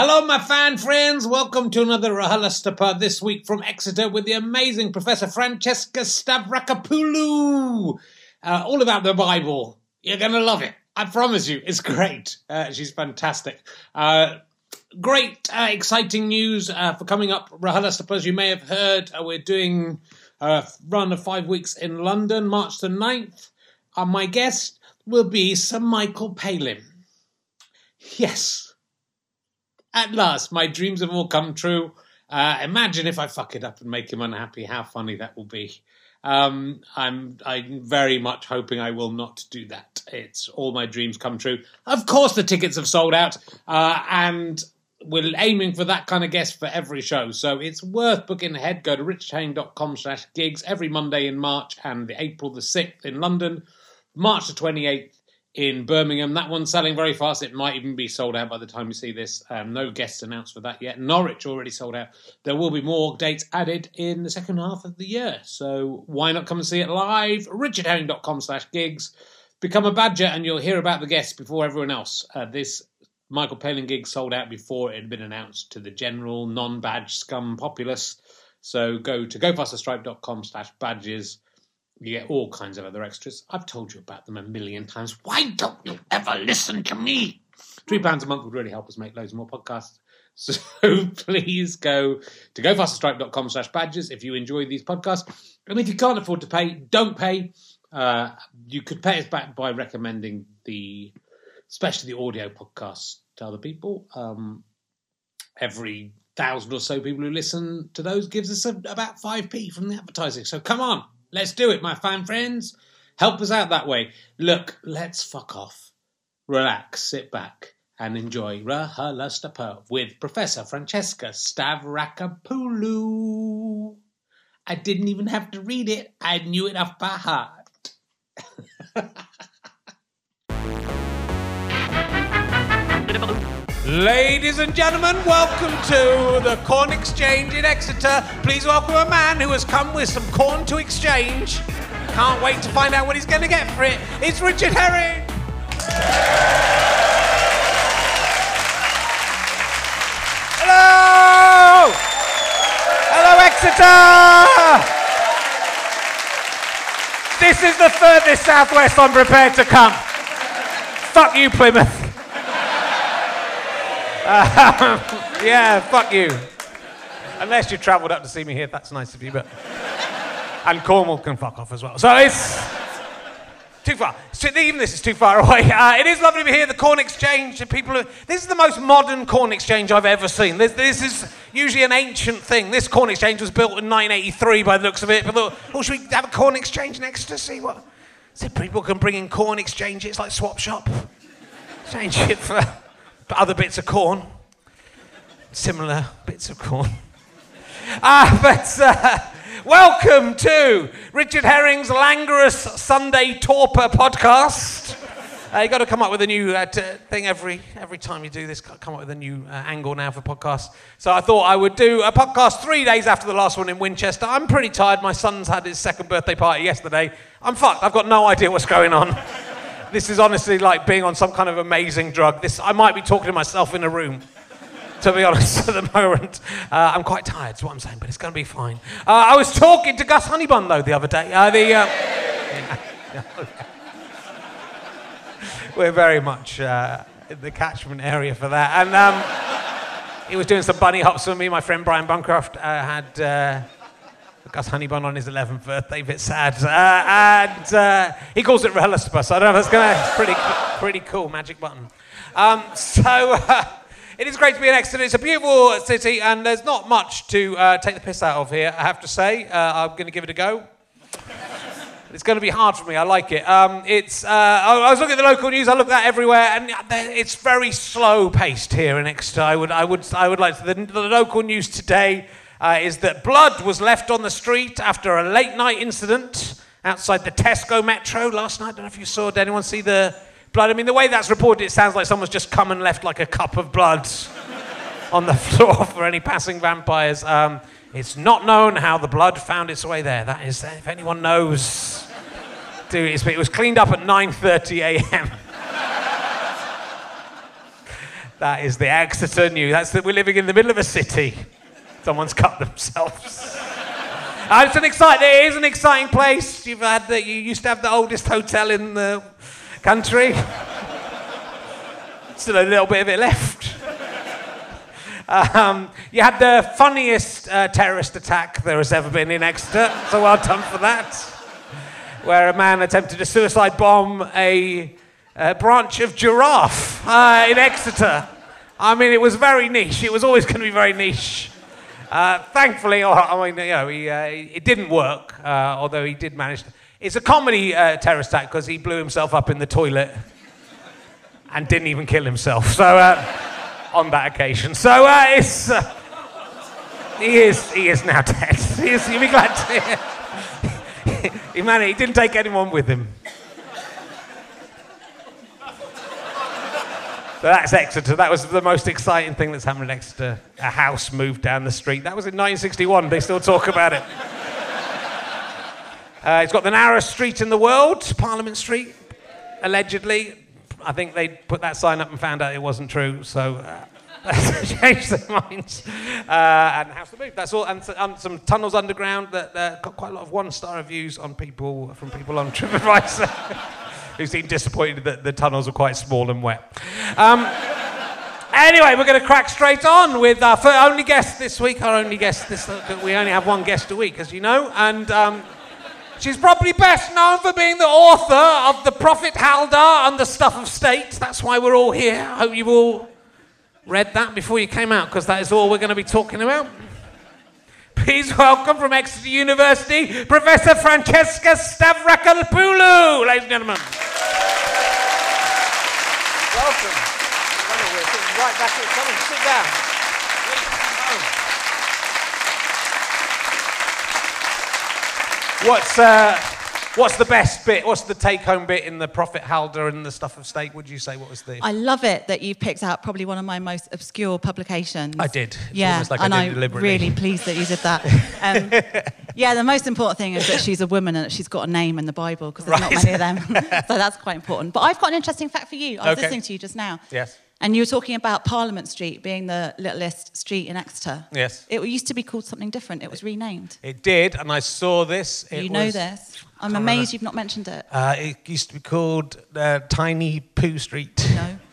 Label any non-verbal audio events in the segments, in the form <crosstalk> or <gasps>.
Hello, my fan friends. Welcome to another RHLSTP this week from Exeter with the amazing Professor Francesca Stavrakopoulou. Uh, all about the Bible. You're going to love it. I promise you. It's great. Uh, she's fantastic. Uh, great, uh, exciting news uh, for coming up. RHLSTP, as you may have heard, uh, we're doing a run of five weeks in London, March the 9th. Uh, my guest will be Sir Michael Palin. Yes at last, my dreams have all come true. Uh, imagine if I fuck it up and make him unhappy. How funny that will be. Um, I'm I'm very much hoping I will not do that. It's all my dreams come true. Of course, the tickets have sold out, uh, and we're aiming for that kind of guest for every show. So it's worth booking ahead. Go to richardherring.com slash gigs every Monday in March and the April the 6th in London, March the 28th in Birmingham. That one's selling very fast. It might even be sold out by the time you see this. Um, no guests announced for that yet. Norwich already sold out. There will be more dates added in the second half of the year. So why not come and see it live? richardherring.com slash gigs. Become a badger and you'll hear about the guests before everyone else. Uh, this Michael Palin gig sold out before it had been announced to the general non-badge scum populace. So go to gofasterstripe.com slash badges you get all kinds of other extras. I've told you about them a million times. Why don't you ever listen to me? Three pounds a month would really help us make loads more podcasts. <laughs> So please go to gofasterstripe.com slash badges if you enjoy these podcasts. And if you can't afford to pay, don't pay. Uh, you could pay us back by recommending the, especially the audio podcasts to other people. Um, every thousand or so people who listen to those gives us a, about 5p from the advertising. So come on, Let's do it, my fan friends. Help us out that way. Look, let's fuck off. Relax, sit back, and enjoy RHLSTP with Professor Francesca Stavrakopoulou. I didn't even have to read it, I knew it off by heart. <laughs> Ladies and gentlemen, welcome to the Corn Exchange in Exeter. Please welcome a man who has come with some corn to exchange. Can't wait to find out what he's going to get for it. It's Richard Herring. Hello! Hello, Exeter! This is the furthest southwest I'm prepared to come. Fuck you, Plymouth. <laughs> Yeah, fuck you. Unless you travelled up to see me here, that's nice of you, but. <laughs> And Cornwall can fuck off as well. So it's too far. So even this is too far <laughs> away. Uh, it is lovely to be here. The Corn Exchange. The People this is the most modern Corn Exchange I've ever seen. This, this, is usually an ancient thing. This Corn Exchange was built in 983 by the looks of it. But thought, oh, should we have a Corn Exchange next to see what? So people can bring in corn exchange. It's like swap shop. Change it for other bits of corn, similar bits of corn. <laughs> Ah, but uh, welcome to Richard Herring's Languorous Sunday Torpor podcast. Uh, you got to come up with a new uh, t- thing every every time you do this. Come up with a new uh, angle now for podcasts. So I thought I would do a podcast three days after the last one in Winchester. I'm pretty tired. My son's had his second birthday party yesterday. I'm fucked. I've got no idea what's going on. This is honestly like being on some kind of amazing drug. This I might be talking to myself in a room. <laughs> To be honest, <laughs> at the moment, uh, I'm quite tired. Is what I'm saying, but it's going to be fine. Uh, I was talking to Gus Honeybun though the other day. Uh, the, yeah, <laughs> we're very much uh, in the catchment area for that, and um, he was doing some bunny hops for me. My friend Brian Buncroft uh, had. Gus Honeybun on his 11th birthday, a bit sad. Uh, and uh, he calls it so I don't know if that's going to be pretty, pretty cool, magic button. Um, so uh, it is great to be in Exeter. It's a beautiful city, and there's not much to uh, take the piss out of here, I have to say. Uh, I'm going to give it a go. It's going to be hard for me. I like it. Um, it's. Uh, I was looking at the local news. I look at that everywhere, and it's very slow paced here in Exeter. I would. I would. I would like to. The, the local news today uh, is that blood was left on the street after a late night incident outside the Tesco Metro last night. I don't know if you saw. Did anyone see the blood? I mean, the way that's reported, it sounds like someone's just come and left like a cup of blood <laughs> on the floor for any passing vampires. Um, it's not known how the blood found its way there. That is, if anyone knows, <laughs> do it. It was cleaned up at 9:30 a.m. <laughs> That is the Exeter News. That's that we're living in the middle of a city. Someone's cut themselves. Uh, it's an exciting. It is an exciting place. You've had the, You used to have the oldest hotel in the country. Still a little bit of it left. Um, you had the funniest uh, terrorist attack there has ever been in Exeter, so well done for that. Where a man attempted to suicide bomb a, a branch of giraffe uh, in Exeter. I mean, it was very niche. It was always going to be very niche. Uh, thankfully, I mean, you know, he, uh, it didn't work, uh, although he did manage to. It's a comedy uh, terrorist attack because he blew himself up in the toilet and didn't even kill himself. So, uh, on that occasion. So, it's. he is, he is now dead. <laughs> He is, you'll be glad to hear. <laughs> he, man, he didn't take anyone with him. So that's Exeter. That was the most exciting thing that's happened in Exeter. A house moved down the street. That was in 1961. They still talk about it. <laughs> Uh, it's got the narrowest street in the world, Parliament Street, allegedly. I think they put that sign up and found out it wasn't true, so uh, <laughs> changed their minds. Uh, and house to move. That's all. And, some tunnels underground that uh, got quite a lot of one-star reviews on people from people on <laughs> TripAdvisor who seemed disappointed that the tunnels were quite small and wet. Um, anyway, we're going to crack straight on with our only guest this week. Our only guest this. we only have one guest a week, as you know, and. Um, She's probably best known for being the author of The Prophet Huldah and The Stuff of State. That's why we're all here. I hope you've all read that before you came out, because that is all we're going to be talking about. Please welcome from Exeter University, Professor Francesca Stavrakopoulou, ladies and gentlemen. Welcome. Right back here. Come and sit down. What's, uh, what's the best bit? What's the take home bit in the Prophet Huldah and the stuff of state? Would you say? What was the. I love it that you've picked out probably one of my most obscure publications. I did. It's yeah, like and I am really pleased that you did that. <laughs> Um, yeah, the most important thing is that she's a woman and that she's got a name in the Bible because there's Right. not many of them. <laughs> so that's quite important. But I've got an interesting fact for you. I was Okay. listening to you just now. Yes. And you were talking about Parliament Street being the littlest street in Exeter. Yes. It used to be called something different. It was renamed. It did, and I saw this. It you know was- this. I'm amazed remember. you've not mentioned it. Uh, it used to be called uh, Tiny Poo Street. No. <laughs>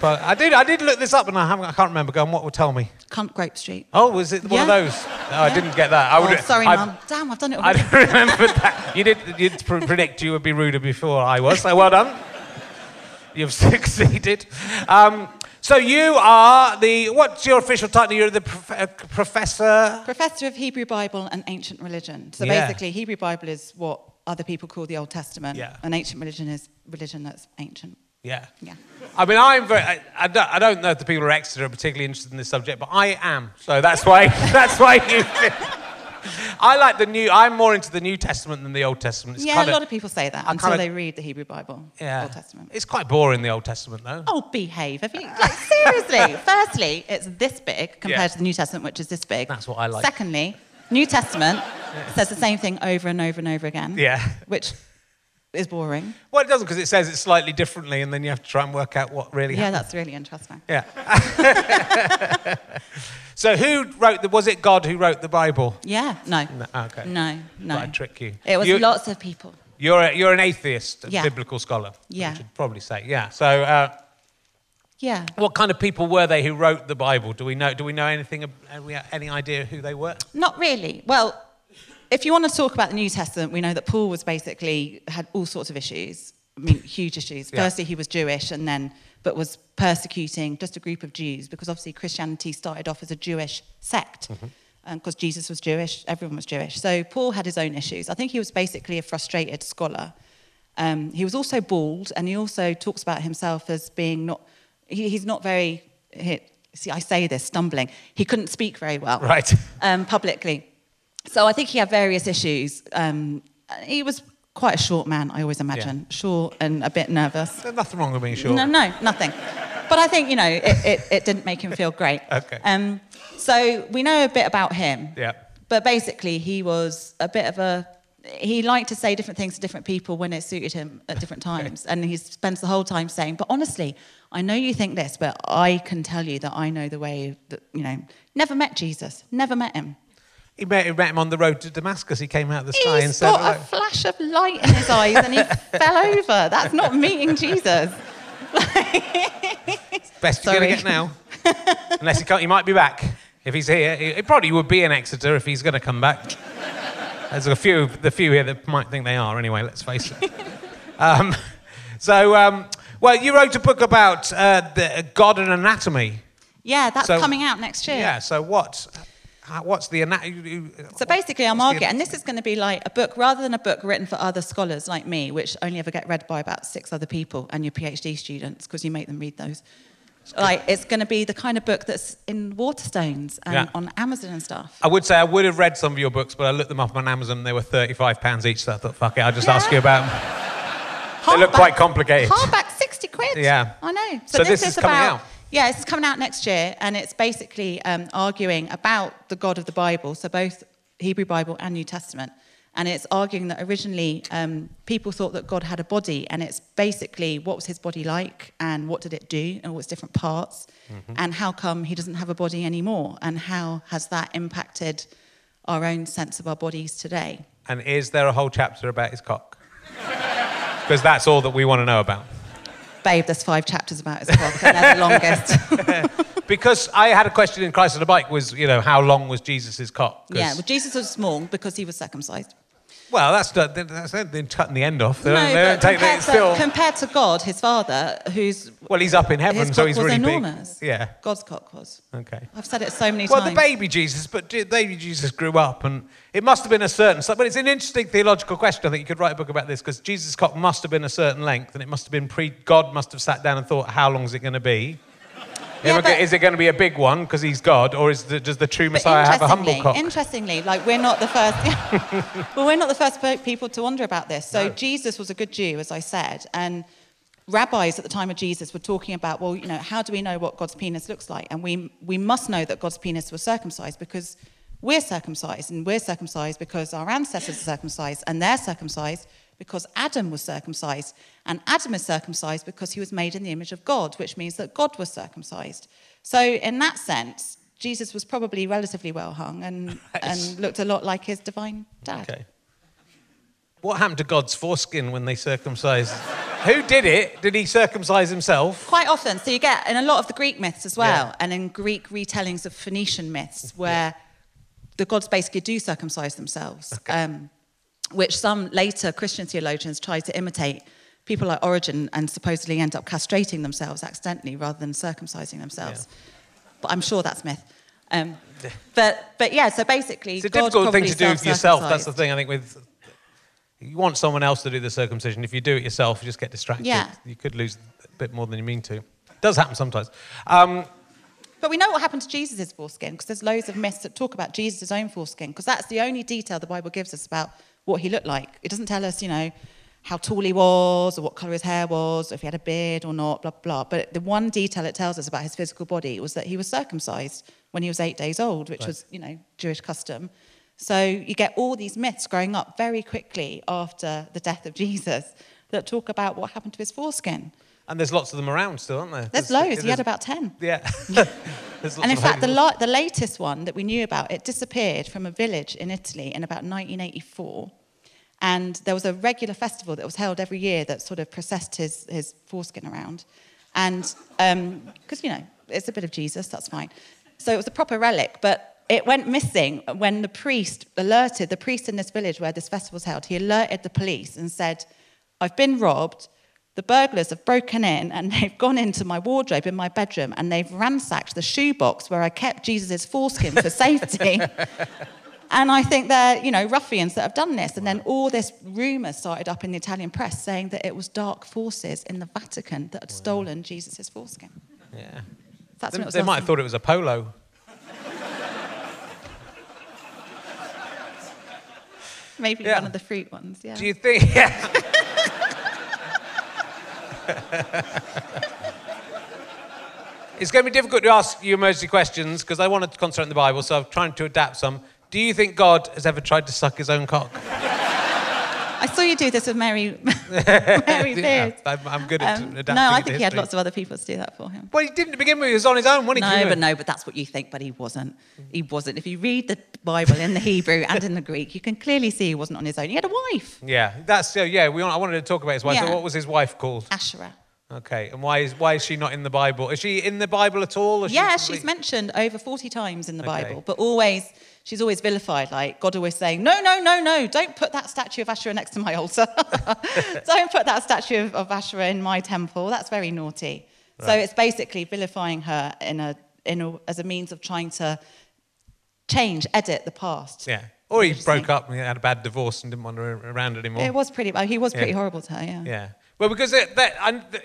But I did, I did look this up, and I, haven't, I can't remember. Go on, what will tell me? Cunt Grape Street. Oh, was it one of those? No, I didn't get that. I Oh, would. sorry, I, Mum. Damn, I've done it I already. <laughs> remember that. You did, you did predict you would be ruder before I was, so well done. You've <laughs> succeeded. Um, so you are the, what's your official title? You're the prof- uh, professor? Professor of Hebrew Bible and ancient religion. So Yeah. basically, Hebrew Bible is what other people call the Old Testament, Yeah. and ancient religion is religion that's ancient. Yeah. Yeah. I mean, I'm very, I, I, don't, I don't know if the people at Exeter are particularly interested in this subject, but I am. So that's why, <laughs> that's why you. <laughs> I like the new, I'm more into the New Testament than the Old Testament. It's yeah, kind a lot of people say that I until kinda- they read the Hebrew Bible, yeah. Old Testament. It's quite boring, the Old Testament, though. Oh, behave. Have you, like, seriously. <laughs> Firstly, it's this big compared Yeah. to the New Testament, which is this big. That's what I like. Secondly, New Testament <laughs> says the same thing over and over and over again. Yeah. Which is boring. Well, it doesn't because it says it slightly differently, and then you have to try and work out what really Yeah, happened. that's really interesting. Yeah. <laughs> so who wrote the? Was it God who wrote the Bible? Yeah, no. No, okay. No, no. I'd trick you. It was You- lots of people. You're a, you're an atheist, a Yeah. biblical scholar. Yeah. I should probably say. Yeah. So. Uh, Yeah. What kind of people were they who wrote the Bible? Do we know? Do we know anything? Have we any idea who they were? Not really. Well, if you want to talk about the New Testament, we know that Paul was basically had all sorts of issues. I mean, huge issues. Yeah. Firstly, he was Jewish, and then but was persecuting just a group of Jews because obviously Christianity started off as a Jewish sect. Mm-hmm. Because Jesus was Jewish, everyone was Jewish. So Paul had his own issues. I think he was basically a frustrated scholar. Um, he was also bald, and he also talks about himself as being not. He, he's not very. He, see, I say this stumbling. He couldn't speak very well Right. um, publicly. So I think he had various issues. Um, he was quite a short man, I always imagine, short and a bit nervous. There's nothing wrong with being short. No, no, nothing. But I think you know it, it, it didn't make him feel great. <laughs> Okay. Um, so we know a bit about him. Yeah. But basically, he was a bit of a he liked to say different things to different people when it suited him at different times. And he spends the whole time saying, But honestly, I know you think this, but I can tell you that I know the way that, you know, never met Jesus, never met him. He met, he met him on the road to Damascus. He came out of the sky and He's said, got a flash of light in his eyes and he <laughs> fell over. That's not meeting Jesus. Best you're going to get now. Unless he can't, he might be back. If he's here, he, he probably would be in Exeter if he's going to come back. There's a few, the few here that might think they are. Anyway, let's face it. um, so, um, well, you wrote a book about uh, the, God and anatomy. Yeah, that's So- coming out next year. Yeah. So what? What's the anatomy? So basically, I'm arguing, and this is going to be like a book rather than a book written for other scholars like me, which only ever get read by about six other people and your PhD students because you make them read those. Like, it's going to be the kind of book that's in Waterstones and Yeah. on Amazon and stuff. I would say I would have read some of your books, but I looked them up on Amazon. and They were thirty-five pounds each. So I thought, fuck it, I'll just ask you about them. They look quite complicated. Hardback, 60 quid. Yeah. I know. So this is coming about, out? Yeah, this is coming out next year, and it's basically um, arguing about the God of the Bible, so both Hebrew Bible and New Testament. And it's arguing that originally um, people thought that God had a body, and it's basically what was his body like, and what did it do, and all its different parts, Mm-hmm. and how come he doesn't have a body anymore, and how has that impacted our own sense of our bodies today? And is there a whole chapter about his cock? <laughs> Because that's all that we want to know about. Babe, there's five chapters about his cock, and they're the longest. <laughs> Because I had a question in Christ on a Bike was, you know, how long was Jesus' cock? Yeah, well, Jesus was small because he was circumcised. Well, that's, the- that's they're cutting the end off. They no, don't, they but don't take compared, to, still. compared to God, his father, who's well, he's up in heaven, so he's was really enormous. big. Yeah. God's cock was. Okay. I've said it so many Well, times. Well, the baby Jesus, but baby Jesus grew up, and it must have been a certain. But it's an interesting theological question. I think you could write a book about this because Jesus' cock must have been a certain length, and it must have been pre. God must have sat down and thought, how long is it going to be? Yeah, Is it- but- is it going to be a big one because he's God, or is the, does the true Messiah have a humble cock? interestingly, like we're not the first. <laughs> well, we're not the first people to wonder about this. So No. Jesus was a good Jew, as I said, and rabbis at the time of Jesus were talking about, well, you know, how do we know what God's penis looks like? And we we must know that God's penis was circumcised because we're circumcised, and we're circumcised because our ancestors are circumcised, and they're circumcised because Adam was circumcised, and Adam is circumcised because he was made in the image of God, which means that God was circumcised. So in that sense. Jesus was probably relatively well hung and, <laughs> and looked a lot like his divine dad. Okay. What happened to God's foreskin when they circumcised? <laughs> Who did it? Did he circumcise himself? Quite often. So you get in a lot of the Greek myths as well, Yeah. and in Greek retellings of Phoenician myths, where the gods basically do circumcise themselves, um, which some later Christian theologians tried to imitate. People like Origen and supposedly end up castrating themselves accidentally rather than circumcising themselves. But I'm sure that's myth. Um, but, but yeah, so basically, It's a God difficult thing to do for yourself. That's the thing. I think with you want someone else to do the circumcision. If you do it yourself, you just get distracted. Yeah. You could lose a bit more than you mean to. It does happen sometimes. Um, But we know what happened to Jesus' foreskin because there's loads of myths that talk about Jesus' own foreskin because that's the only detail the Bible gives us about what he looked like. It doesn't tell us, you know, how tall he was or what colour his hair was or if he had a beard or not, blah, blah. But the one detail it tells us about his physical body was that he was circumcised when he was eight days old, which was, you know, Jewish custom. So you get all these myths growing up very quickly after the death of <laughs> Jesus that talk about what happened to his foreskin. And there's lots of them around still, aren't there? There's loads. He had about 10. Yeah. <laughs> <laughs> There's And in fact, the, la- the latest one that we knew about, it disappeared from a village in Italy in about 1984. And there was a regular festival that was held every year that sort of processed his, his foreskin around. And um, because, you know, it's a bit of Jesus, that's fine. So it was a proper relic, but it went missing when the priest alerted, the priest in this village where this festival was held, he alerted the police and said, I've been robbed. The burglars have broken in and <laughs> they've gone into my wardrobe in my bedroom and they've ransacked the shoebox where I kept Jesus' foreskin for safety. <laughs> and I think they're, you know, ruffians that have done this. And then all this rumour started up in the Italian press saying that it was dark forces in the Vatican that had stolen Jesus' foreskin. Yeah. That's They, when it was they might have thought it was a polo. <laughs> Maybe Yeah. one of the fruit ones, yeah. Do you think? Yeah. <laughs> it's going to be difficult to ask you emergency questions because I wanted to concentrate on the Bible, so I'm trying to adapt some. Do you think God has ever tried to suck his own cock? I saw you do this with Mary, <laughs> Mary Yeah. I'm, I'm good at Um, adapting no, I think he had lots of other people to do that for him. Well, he didn't to begin with. He was on his own, wasn't he? No, but no, but that's what you think, but he wasn't. He wasn't. If you read the Bible in the <laughs> Hebrew and in the Greek, you can clearly see he wasn't on his own. He had a wife, Yeah, that's uh, yeah. We, I wanted to talk about his wife. So what was his wife called? Asherah. Okay, and why is why is she not in the Bible? Is she in the Bible at all? Yeah, she- she's mentioned over 40 times in the Okay. Bible, but always, she's always vilified. Like God always saying, no, no, no, no, don't put that statue of Asherah next to my altar. <laughs> don't put that statue of, of Asherah in my temple. That's very naughty. So it's basically vilifying her in a, in a, as a means of trying to change, edit the past. Yeah. Or he broke up and had a bad divorce and didn't want her around anymore. It was pretty, he was pretty Yeah. horrible to her, yeah. Yeah. Well, because it, that,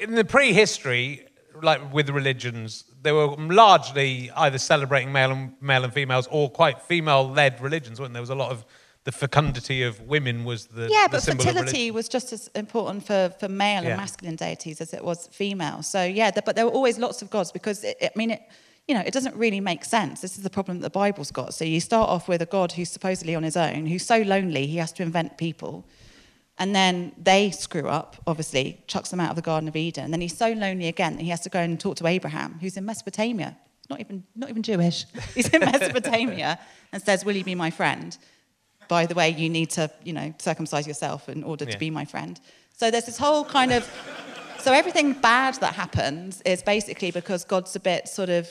in the prehistory, like with religions, they were largely either celebrating male and male and females or quite female-led religions, weren't there? There was a lot of the fecundity of women was the Yeah, the but fertility was just as important for, for male Yeah. and masculine deities as it was female. So yeah, th- but there were always lots of gods because it, I mean, it, you know, it doesn't really make sense. This is the problem that the Bible's got. So you start off with a god who's supposedly on his own, who's so lonely he has to invent people, and then they screw up. Obviously, chucks them out of the Garden of Eden. And then he's so lonely again that he has to go and talk to Abraham, who's in Mesopotamia. Not even not even Jewish. <laughs> He's in Mesopotamia and says, "Will you be my friend?" by the way, you need to, you know, circumcise yourself in order Yeah. to be my friend. So there's this whole kind of, so everything bad that happens is basically because God's a bit sort of,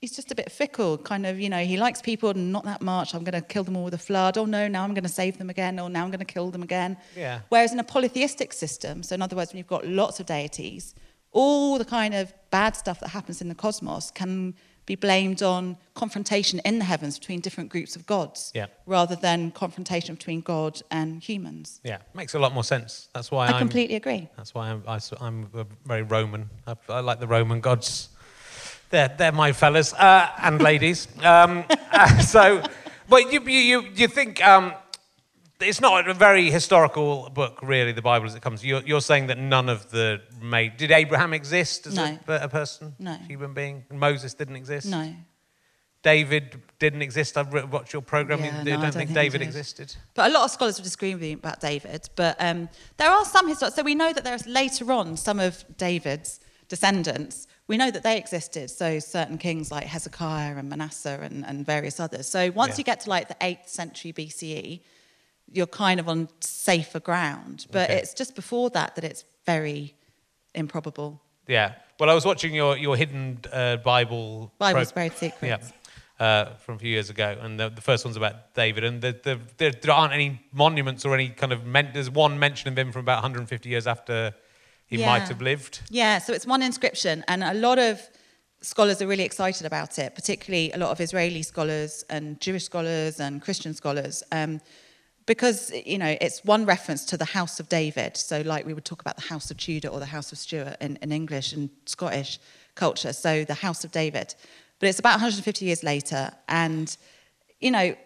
he's just a bit fickle, kind of, you know, he likes people and not that much. I'm going to kill them all with a flood. Oh no, now I'm going to save them again. Or now I'm going to kill them again. Yeah. Whereas in a polytheistic system, so in other words, when you've got lots of deities, all the kind of bad stuff that happens in the cosmos can be blamed on confrontation in the heavens between different groups of gods Yeah. rather than confrontation between God and humans. Yeah, makes a lot more sense. That's why I am completely agree. That's why I'm, I, am very Roman. I, I like the Roman gods. They're, they're my fellas uh, and ladies. Um, <laughs> uh, so, but you, you, you, think um, it's not a very historical book, really, the Bible as it comes. You're, you're saying that none of the made. Did Abraham exist as No. a, a person? No. Human being? Moses didn't exist? No. David didn't exist. I've watched your program. Yeah, you no, don't, I don't think, think David existed? But a lot of scholars would disagree with you about David. But um, there are some historians. So we know that there's later on some of David's descendants. We know that they existed. So certain kings like Hezekiah and Manasseh and, and various others. So once Yeah. you get to like the 8th century BCE, you're kind of on safer ground. But Okay. it's just before that that it's very improbable. Yeah. Well, I was watching your, your hidden uh, Bible. Bible's pro- Buried Secrets. Yeah. Uh, from a few years ago, and the, the first one's about David, and the, the, there, there aren't any monuments or any kind of men, there's one mention of him from about 150 years after he Yeah. might have lived. Yeah, so it's one inscription, and a lot of scholars are really excited about it, particularly a lot of Israeli scholars and Jewish scholars and Christian scholars, um, because you know it's one reference to the House of David. So, like we would talk about the House of Tudor or the House of Stuart in, in English and Scottish culture. So, the House of David, but it's about 150 years later, and you know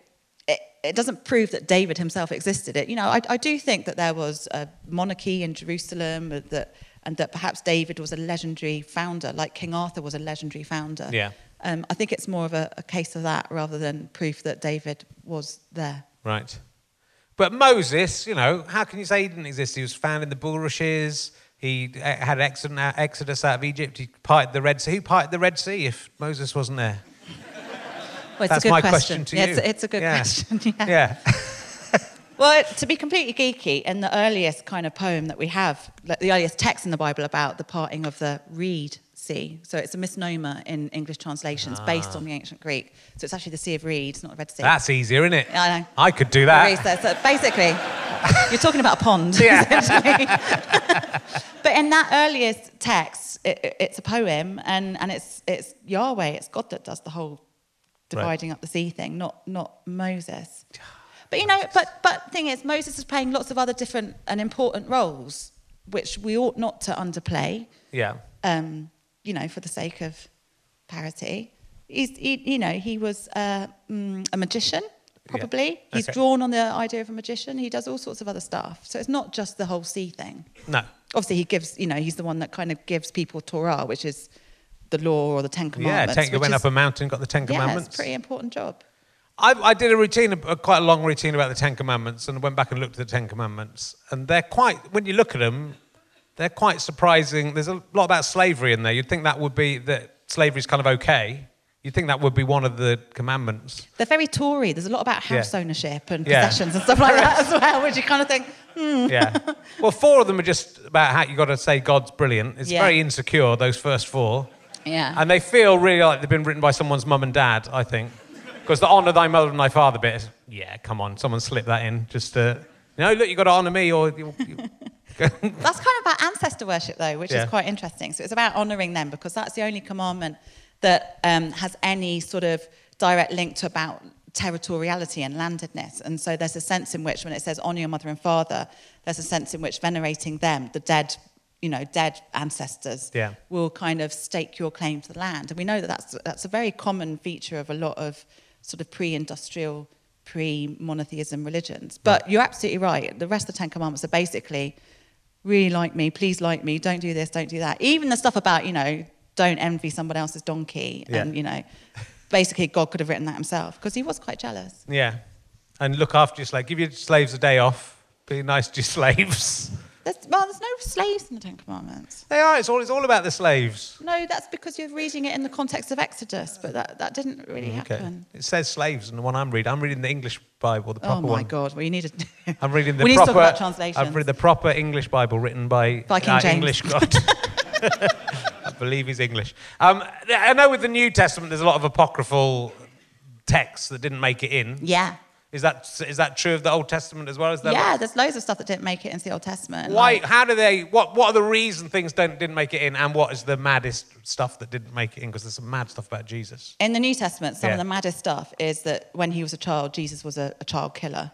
it, doesn't prove that David himself existed. It, you know, I, I do think that there was a monarchy in Jerusalem, uh, that, and that perhaps David was a legendary founder, like King Arthur was a legendary founder. Yeah. Um, I think it's more of a, a case of that rather than proof that David was there. Right. But Moses, you know, how can you say he didn't exist? He was found in the bulrushes. He uh, had exod- exodus out of Egypt. He parted the Red Sea. Who parted the Red Sea if Moses wasn't there? Well, it's That's a good my question. question to yeah, you. It's, a, it's a good Yeah. question. <laughs> Yeah. Yeah. Well, to be completely geeky, in the earliest kind of poem that we have, like the earliest text in the Bible about the parting of the Reed Sea, so it's a misnomer in English translations ah. based on the ancient Greek. So it's actually the Sea of Reeds, not the Red Sea. That's easier, isn't it? I know. I could do that. So basically, you're talking about a pond, <laughs> Yeah. essentially. <laughs> but in that earliest text, it, it- it's a poem, and, and it's, it's Yahweh, it's God that does the whole dividing up the sea thing, not, not Moses. <sighs> But you know, but but thing is, Moses is playing lots of other different and important roles, which we ought not to underplay. Yeah. Um, you know, for the sake of parity, he's he, you know he was uh, mm, a magician. Probably he's Okay. drawn on the idea of a magician. He does all sorts of other stuff. So it's not just the whole sea thing. No. Obviously, he gives. You know, he's the one that kind of gives people Torah, which is the law or the Ten Yeah, Commandments. ten, which went is, up a mountain, got the Ten yeah, Commandments. it's a pretty important job. I, I did a routine, a, quite a long routine about the Ten Commandments, and went back and looked at the Ten Commandments, and they're quite. When you look at them, they're quite surprising. There's a lot about slavery in there. You'd think that would be that slavery is kind of okay. You'd think that would be one of the commandments. They're very Tory. There's a lot about house Yeah. ownership and Yeah. possessions and stuff like that <laughs> as well, which you kind of think, hmm. Yeah. well, four of them are just about how you've got to say God's brilliant. It's Yeah. very insecure. Those first four. Yeah. And they feel really like they've been written by someone's mum and dad, I think. Because the honour thy mother and thy father bit is, yeah, come on, someone slip that in. Just, uh, you know, look, you've got to honour me or. You, you, <laughs> That's kind of about ancestor worship, though, which Yeah. is quite interesting. So it's about honouring them because that's the only commandment that um, has any sort of direct link to about territoriality and landedness. And so there's a sense in which, when it says honour your mother and father, there's a sense in which venerating them, the dead, you know, dead ancestors, Yeah. will kind of stake your claim to the land. And we know that that's, that's a very common feature of a lot of sort of pre-industrial, pre-monotheism religions. But you're absolutely right. The rest of the Ten Commandments are basically really like me, please like me, don't do this, don't do that. Even the stuff about, you know, don't envy someone else's donkey. Yeah. And, you know, basically God could have written that himself because he was quite jealous. yeah. And look after your slaves. Give your slaves a day off. Be nice to your <laughs> slaves. There's, well, there's no slaves in the Ten Commandments. They are. It's all, it's all about the slaves. No, that's because you're reading it in the context of Exodus, but that, that didn't really Okay. happen. It says slaves in the one I'm reading. I'm reading the English Bible, the proper one. Oh my one. God! Well, you need to. <laughs> I'm reading the we need to talk about translations. I've read the proper English Bible written by, By King uh, James. English <laughs> God. <laughs> I believe he's English. Um, I know with the New Testament, there's a lot of apocryphal texts that didn't make it in. yeah, Is that is that true of the Old Testament as well? Is that yeah. There's loads of stuff that didn't make it into the Old Testament. Why? like- How do they? What? What are the reason things don't didn't make it in? And what is the maddest stuff that didn't make it in? Because there's some mad stuff about Jesus. In the New Testament, some Yeah. of the maddest stuff is that when he was a child, Jesus was a, a child killer,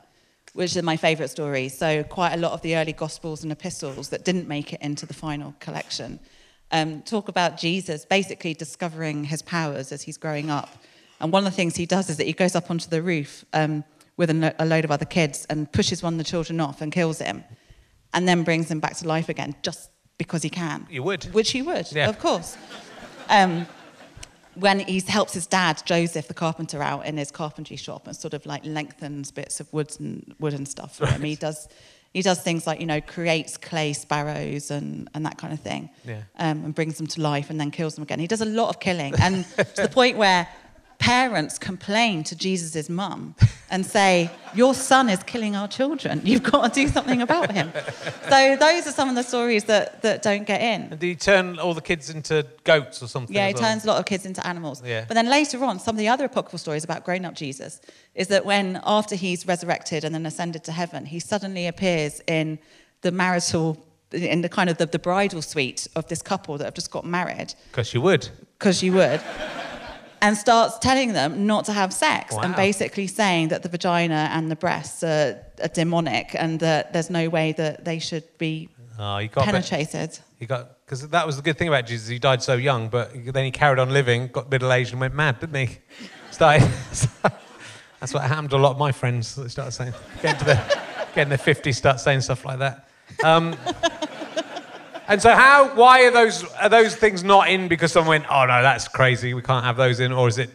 which is my favourite story. So, quite a lot of the early Gospels and epistles that didn't make it into the final collection um, talk about Jesus basically discovering his powers as he's growing up. And one of the things he does is that he goes up onto the roof um, with a, a load of other kids and pushes one of the children off and kills him, and then brings him back to life again just because he can. You would. Which he would, Yeah. of course. Um, when he helps his dad, Joseph, the carpenter, out in his carpentry shop and sort of like lengthens bits of wood and wood and stuff for him. He does he does things like, you know, creates clay sparrows and, and that kind of thing. Yeah. Um, and brings them to life and then kills them again. He does a lot of killing. And to the point where parents complain to Jesus' mum and say, Your son is killing our children. You've got to do something about him. so those are some of the stories that, that don't get in. And do you turn all the kids into goats or something? Yeah, he well? turns a lot of kids into animals. Yeah. But then later on, some of the other apocryphal stories about grown up Jesus is that when, after he's resurrected and then ascended to heaven, he suddenly appears in the marital, in the kind of the, the bridal suite of this couple that have just got married, Because you would. because you would, and starts telling them not to have sex and basically saying that the vagina and the breasts are, are demonic and that there's no way that they should be Oh, you got bit- penetrated. He got because that was the good thing about Jesus. He died so young, but then he carried on living, got middle aged, and went mad, didn't he? <laughs> Started. <laughs> that's what happened to a lot of my friends. They started saying, getting to the getting their fifties, start saying stuff like that. Um, and so, how? Why are those are those things not in? Because someone went, "Oh no, that's crazy. We can't have those in," or is it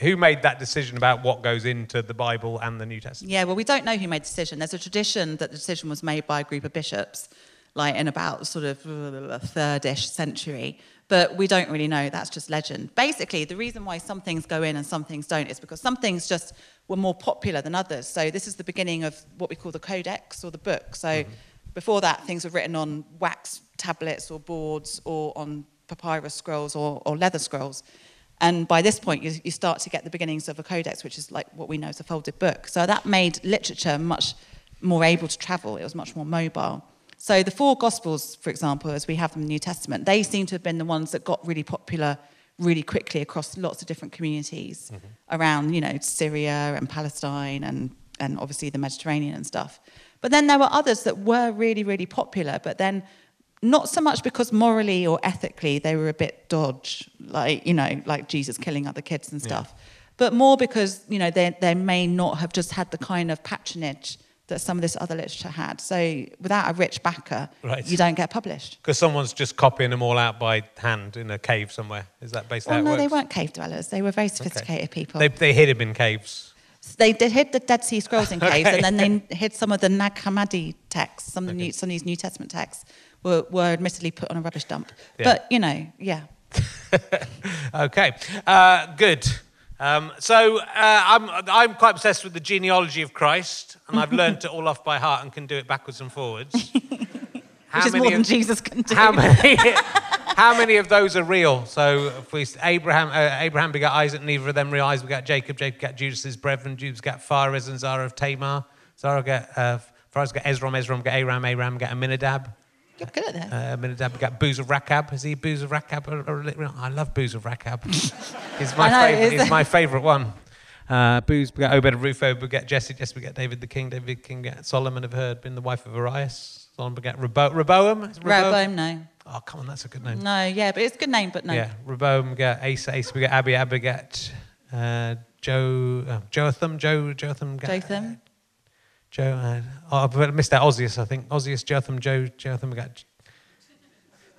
who- made that decision about what goes into the Bible and the New Testament? Yeah, well, we don't know who made the decision. There's a tradition that the decision was made by a group of bishops, like in about sort of uh, third-ish century. But we don't really know. That's just legend. Basically, the reason why some things go in and some things don't is because some things just were more popular than others. So this is the beginning of what we call the codex or the book. So before that, things were written on wax tablets or boards or on papyrus scrolls or, or leather scrolls. And by this point, you, you start to get the beginnings of a codex, which is like what we know as a folded book. So that made literature much more able to travel. It was much more mobile. So the four Gospels, for example, as we have them in the New Testament, they seem to have been the ones that got really popular really quickly across lots of different communities mm-hmm. around, you know, Syria and Palestine and, and obviously the Mediterranean and stuff. But then there were others that were really, really popular, but then not so much because morally or ethically they were a bit dodge, like, you know, like Jesus killing other kids and stuff, but more because, you know, they, they may not have just had the kind of patronage that some of this other literature had. So without a rich backer, Right. you don't get published. Because someone's just copying them all out by hand in a cave somewhere. Is that basically Well, how it no, they weren't cave dwellers. They were very sophisticated people. They, they hid them in caves. They did hid the Dead Sea Scrolls in <laughs> caves, Okay. and then they hid some of the Nag Hammadi texts. Some of, new, some of these New Testament texts were, were admittedly put on a rubbish dump. Yeah. But you know, yeah. <laughs> okay, uh, good. Um, so uh, I'm, I'm quite obsessed with the genealogy of Christ, and I've learned it all off by heart and can do it backwards and forwards. <laughs> How Which is many more than of- Jesus can do. How many? How many of those are real? So if we Abraham, uh, Abraham begat Isaac, neither of them real. Isaac begat Jacob, Jacob begat Judas' brethren, Judas begat Phares and Zara of Tamar. Zara begat uh, Phares begat Esrom, Esrom begat Aram, Aram begat Aminadab. You're good at that. Uh, Aminadab got Booz of Rachab. Is he Booz of Rachab? Or- I love Booz of Rachab. <laughs> he's my know, favorite. He's my favorite one. Uh, Booz begat Obed of Obed begat Jesse, Jesse begat David the king, David the king begat Solomon of Herd, been the wife of Arias. Solomon begat Rebo- Rehoboam. Rehoboam, no. Oh, come on, that's a good name. No, yeah, but it's a good name, but no. Yeah, Rehoboam begat Asa, Asa begat Abi, Abi begat uh, Joe, uh, Jotham, Joe, Jotham. Jotham? Joe, uh, oh, I missed that Ozias, I think. Ozias, Jotham, Joe, Jotham begat...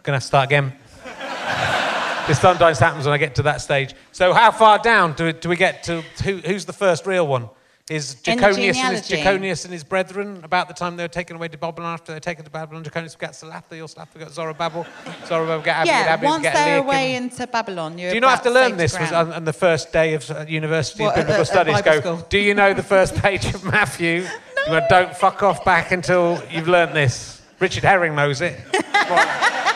Gonna have to start again. <laughs> this sometimes happens when I get to that stage. So how far down do, do we get to, who, who's the first real one? Is the Jeconius and, his. Jeconius and his brethren about the time they were taken away to Babylon after they were taken to Babylon? Jeconius begat Salathiel, Salathiel begat Zorobabel, <laughs> Zorobabel begat Abi, Yeah, once they're away into Babylon, you're Do you not have to learn this was on, on the first day of uh, University What, of Biblical at- at Studies? Go, school? do you know the first <laughs> page of Matthew? Well, don't fuck off back until you've learnt this. Richard Herring knows it, more,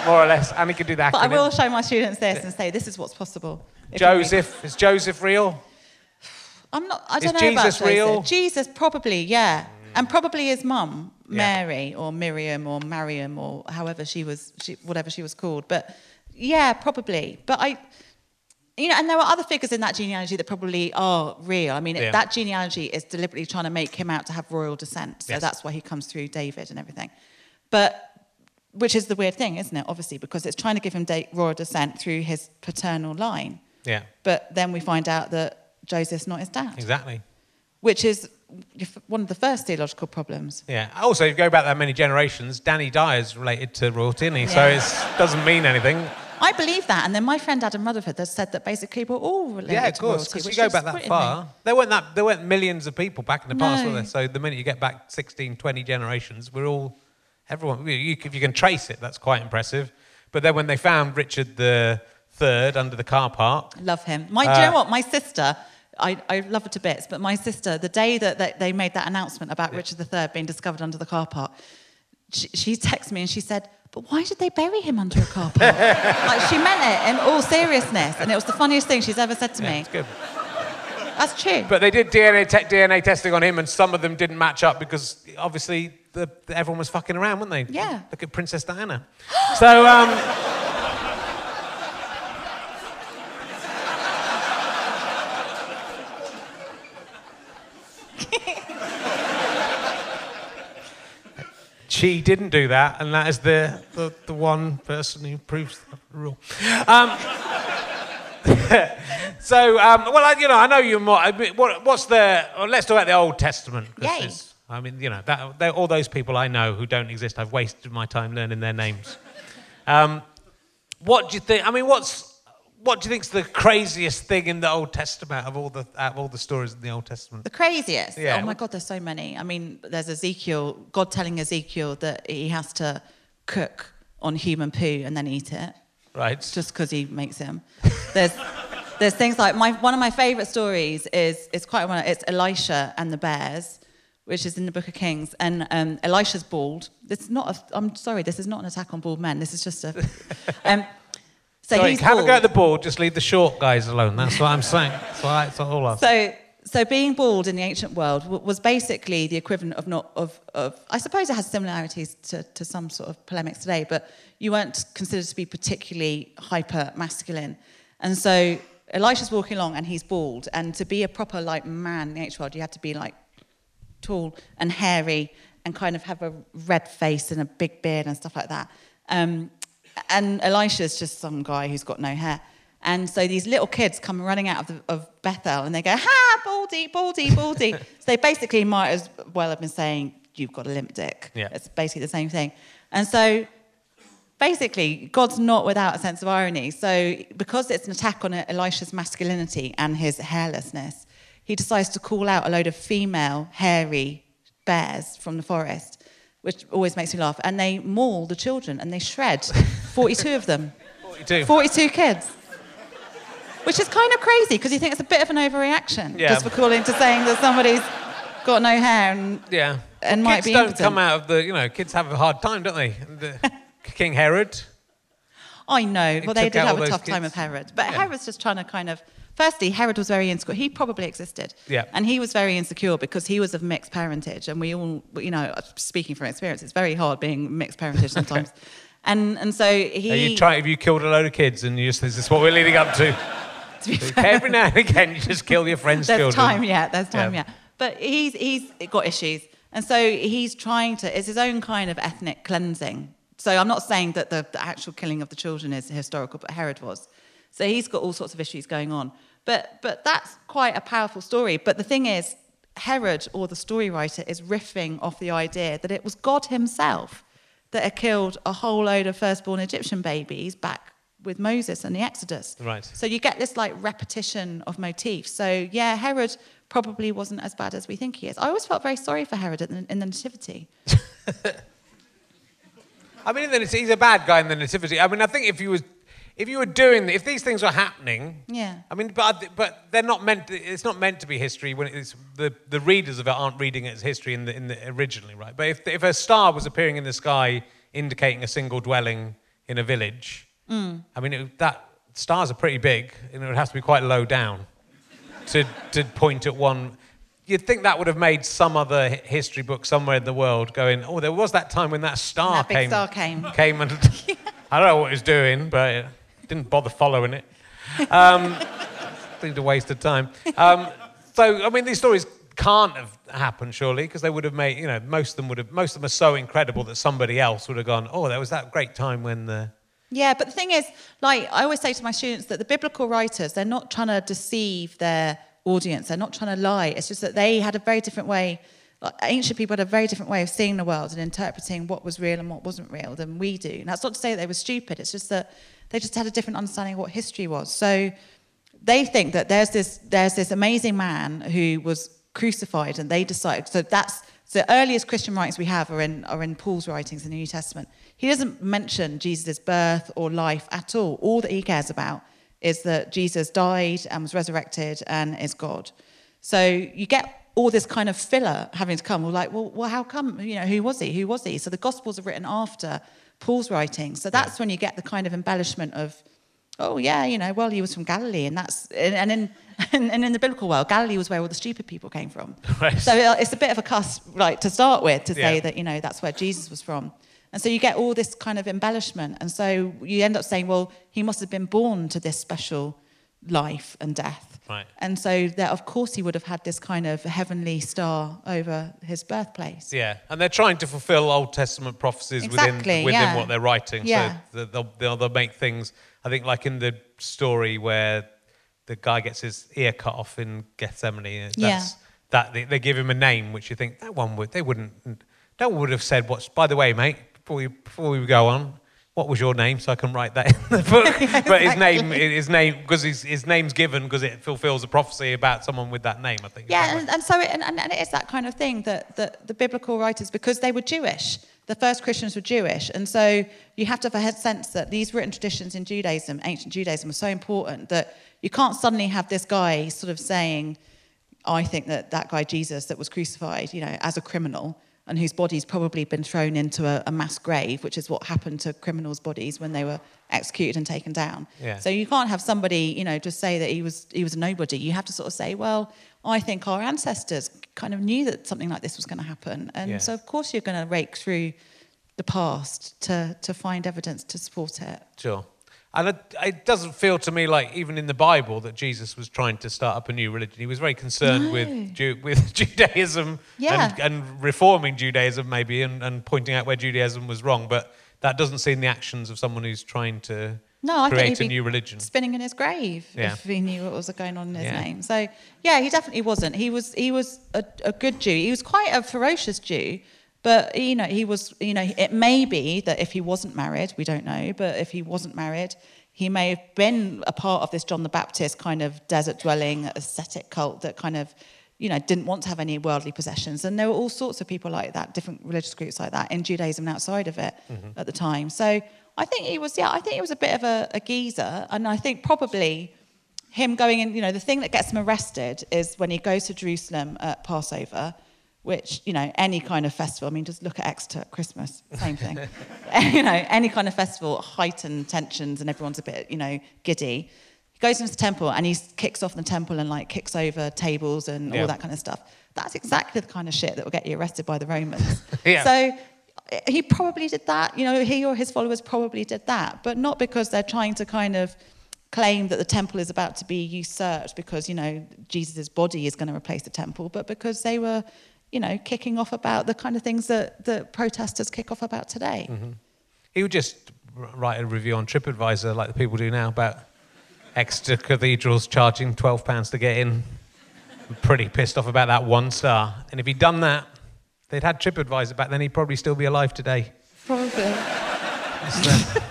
more or less, and he can do that. But I will show my students this and say, this is what's possible. you Joseph, is Joseph real? I'm not. I Is don't know Jesus about Joseph. real? Jesus probably, yeah, and probably his mum, Yeah. Mary or Miriam or Mariam or however she was, she, whatever she was called. But yeah, probably. But I, you know, and there are other figures in that genealogy that probably are real. I mean, Yeah. that genealogy is deliberately trying to make him out to have royal descent, so Yes. that's why he comes through David and everything. But which is the weird thing, isn't it? Obviously, because it's trying to give him royal descent through his paternal line. Yeah, But then we find out that Joseph's not his dad exactly. which is one of the first theological problems. Yeah. Also, if you go back that many generations, Danny Dyer's related to royalty, isn't he? So it doesn't mean anything. I believe that, and then my friend Adam Rutherford has said that basically we're all related Yeah, of to course. Because you go back that far, there weren't that there weren't millions of people back in the past, were there? So the minute you get back 16, 20 generations, we're all everyone. you- you- if you can trace it, that's quite impressive. But then when they found Richard the Third under the car park, Love him. My, Uh, do you know what? My sister, I, I love her to bits, but my sister, the day that, that they made that announcement about Richard III being discovered under the car park, she, she texted me and she said, but why did they bury him under a car park? <laughs> like she meant it in all seriousness, and it was the funniest thing she's ever said to yeah, me. That's true. But they did DNA, te- DNA testing on him, and some of them didn't match up because obviously the, everyone was fucking around, weren't they? Yeah. Look at Princess Diana. <gasps> so. Um, She didn't do that, and that is the, the, the one person who proves the rule. Um, <laughs> so, um, well, I, you know, I know you're more. I mean, what, what's the? Well, let's talk about the Old Testament. Yay. I mean, you know, that, all those people I know who don't exist, I've wasted my time learning their names. Um, what do you think? I mean, what's what do you think's the craziest thing in the Old Testament of all the out of all the stories in the Old Testament? The craziest. Yeah. Oh my God, there's so many. I mean, there's Ezekiel, God telling Ezekiel that he has to cook on human poo and then eat it Right. just because he makes him. There's, <laughs> there's things like my, one of my favorite stories is it's quite one. It's Elisha and the bears, which is in the Book of Kings, and um, Elisha's bald. This is not. A, I'm sorry, this is not an attack on bald men. This is just a. <laughs> Um, so Sorry, he's have a go at the board. Just leave the short guys alone. That's what I'm saying. That's, what I, that's all I'm So, so being bald in the ancient world was basically the equivalent of not of, of I suppose it has similarities to, to some sort of polemics today, but you weren't considered to be particularly hyper masculine, and so Elisha's walking along and he's bald, and to be a proper like man in the ancient world, you had to be like tall and hairy and kind of have a red face and a big beard and stuff like that. Um, and Elisha's just some guy who's got no hair. And so these little kids come running out of, the, of Bethel and they go, ha, baldy, baldy, baldy. <laughs> so they basically might as well have been saying, you've got a limp dick. Yeah. It's basically the same thing. And so basically, God's not without a sense of irony. So, because it's an attack on Elisha's masculinity and his hairlessness, he decides to call out a load of female hairy bears from the forest, which always makes me laugh. And they maul the children and they shred <laughs> 42 of them. 42. 42 kids. Which is kind of crazy because you think it's a bit of an overreaction Yeah. just for calling to saying that somebody's got no hair and Yeah. And might kids be don't impotent. come out of the, you know, kids have a hard time, don't they? The- <laughs> King Herod. I know. Well, they did have a tough time kids. with Herod. But Yeah. Herod's just trying to kind of. Firstly, Herod was very insecure. He probably existed. Yeah. And he was very insecure because he was of mixed parentage. And we all, you know, speaking from experience, it's very hard being mixed parentage <laughs> sometimes. And, and so he. Are you try, have you killed a load of kids and you just, is this what we're leading up to? <laughs> to be <laughs> fair, Every now and again, you just kill your friends' there's children. time yeah, There's time Yeah. yet. But he's, he's got issues. And so he's trying to, it's his own kind of ethnic cleansing. So I'm not saying that the, the actual killing of the children is historical, but Herod was. So he's got all sorts of issues going on. But, but that's quite a powerful story. But the thing is, Herod, or the story writer, is riffing off the idea that it was God himself that had killed a whole load of firstborn Egyptian babies back with Moses and the Exodus. Right. So you get this like repetition of motifs. So yeah, Herod probably wasn't as bad as we think he is. I always felt very sorry for Herod in the, in the Nativity. <laughs> I mean, then it's, he's a bad guy in the nativity. I mean, I think if you was, if you were doing, if these things were happening, Yeah. I mean, but but they're not meant. To, it's not meant to be history when it's the the readers of it aren't reading it as history in the in the originally, right? But if if a star was appearing in the sky indicating a single dwelling in a village, Mm. I mean, it, that stars are pretty big, and it would have to be quite low down to to point at one. You'd think that would have made some other history book somewhere in the world going, oh, there was that time when that star That came. star came. Came and <laughs> I don't know what it was doing, but didn't bother following it. Um, <laughs> seemed a waste of time. Um, so, I mean, these stories can't have happened, surely, because they would have made, you know, most of them would have, most of them are so incredible that somebody else would have gone, oh, there was that great time when the. Yeah, but the thing is, like I always say to my students, that the biblical writers, they're not trying to deceive their audience. They're not trying to lie. It's just that they had a very different way. Ancient people had a very different way of seeing the world and interpreting what was real and what wasn't real than we do. And that's not to say that they were stupid. It's just that they just had a different understanding of what history was. So they think that there's this there's this amazing man who was crucified, and they decided. So that's the earliest Christian writings we have are in are in Paul's writings in the New Testament. He doesn't mention Jesus' birth or life at all. All that he cares about is that Jesus died and was resurrected and is God. So you get all this kind of filler having to come. We're like, well, well, how come? You know, who was he? Who was he? So the Gospels are written after Paul's writings. So that's when you get the kind of embellishment of oh yeah, you know, well he was from Galilee, and that's and, and in <laughs> and in the biblical world, Galilee was where all the stupid people came from. <laughs> Right. So it- it's a bit of a cuss, like to start with, to say Yeah. that you know that's where Jesus was from, and so you get all this kind of embellishment, and so you end up saying, well, he must have been born to this special life and death. Right. And so that of course he would have had this kind of heavenly star over his birthplace. Yeah, and they're trying to fulfill Old Testament prophecies Exactly, within, within yeah. what they're writing. Yeah. So they'll, they'll, they'll make things, I think, like in the story where the guy gets his ear cut off in Gethsemane. That's, Yeah. That they, they give him a name, which you think that one would they wouldn't no one would have said what's. By the way, mate, before we before we go on, what was your name so I can write that in the book? <laughs> But his name, his name, because his, his name's given because it fulfills a prophecy about someone with that name. I think. Yeah, and, and so it, and, and it is that kind of thing that, that the biblical writers, because they were Jewish, the first Christians were Jewish, and so you have to have a sense that these written traditions in Judaism, ancient Judaism, were so important that you can't suddenly have this guy sort of saying, "I think that that guy Jesus that was crucified, you know, as a criminal." And whose body's probably been thrown into a, a mass grave, which is what happened to criminals' bodies when they were executed and taken down. Yeah. So you can't have somebody, you know, just say that he was he was a nobody. You have to sort of say, well, I think our ancestors kind of knew that something like this was going to happen, and Yeah. so of course you're going to rake through the past to to find evidence to support it. Sure. And it, it doesn't feel to me like even in the Bible that Jesus was trying to start up a new religion. He was very concerned No. with Ju- with <laughs> Judaism Yeah. and, and reforming Judaism maybe and, and pointing out where Judaism was wrong. But that doesn't seem the actions of someone who's trying to No, I create a new religion. spinning in his grave Yeah. if he knew what was going on in his Yeah. name. So yeah, he definitely wasn't. He was he was a, a good Jew. He was quite a ferocious Jew, but you know he was you know it may be that if he wasn't married, we don't know, but if he wasn't married, he may have been a part of this John the Baptist kind of desert dwelling ascetic cult that kind of, you know, didn't want to have any worldly possessions. And there were all sorts of people like that, different religious groups like that in Judaism and outside of it Mm-hmm. at the time. So I think he was, yeah, I think he was a bit of a, a geezer. And I think probably him going in, you know, the thing that gets him arrested is when he goes to Jerusalem at Passover, which, you know, any kind of festival, I mean, just look at Exeter at Christmas, same thing. <laughs> you know, any kind of festival, heightened tensions and everyone's a bit, you know, giddy. He goes into the temple and he kicks off the temple and like kicks over tables and Yeah. all that kind of stuff. That's exactly the kind of shit that will get you arrested by the Romans. <laughs> Yeah. So eh, he probably did that. You know, he or his followers probably did that, but not because they're trying to kind of claim that the temple is about to be usurped because, you know, Jesus' body is going to replace the temple, but because they were, you know, kicking off about the kind of things that, that protesters kick off about today. Mm-hmm. He would just write a review on TripAdvisor like the people do now about Exeter cathedrals charging £12 to get in. I'm pretty pissed off about that one star. And if he'd done that, they'd had TripAdvisor back then, he'd probably still be alive today. Probably. That's the,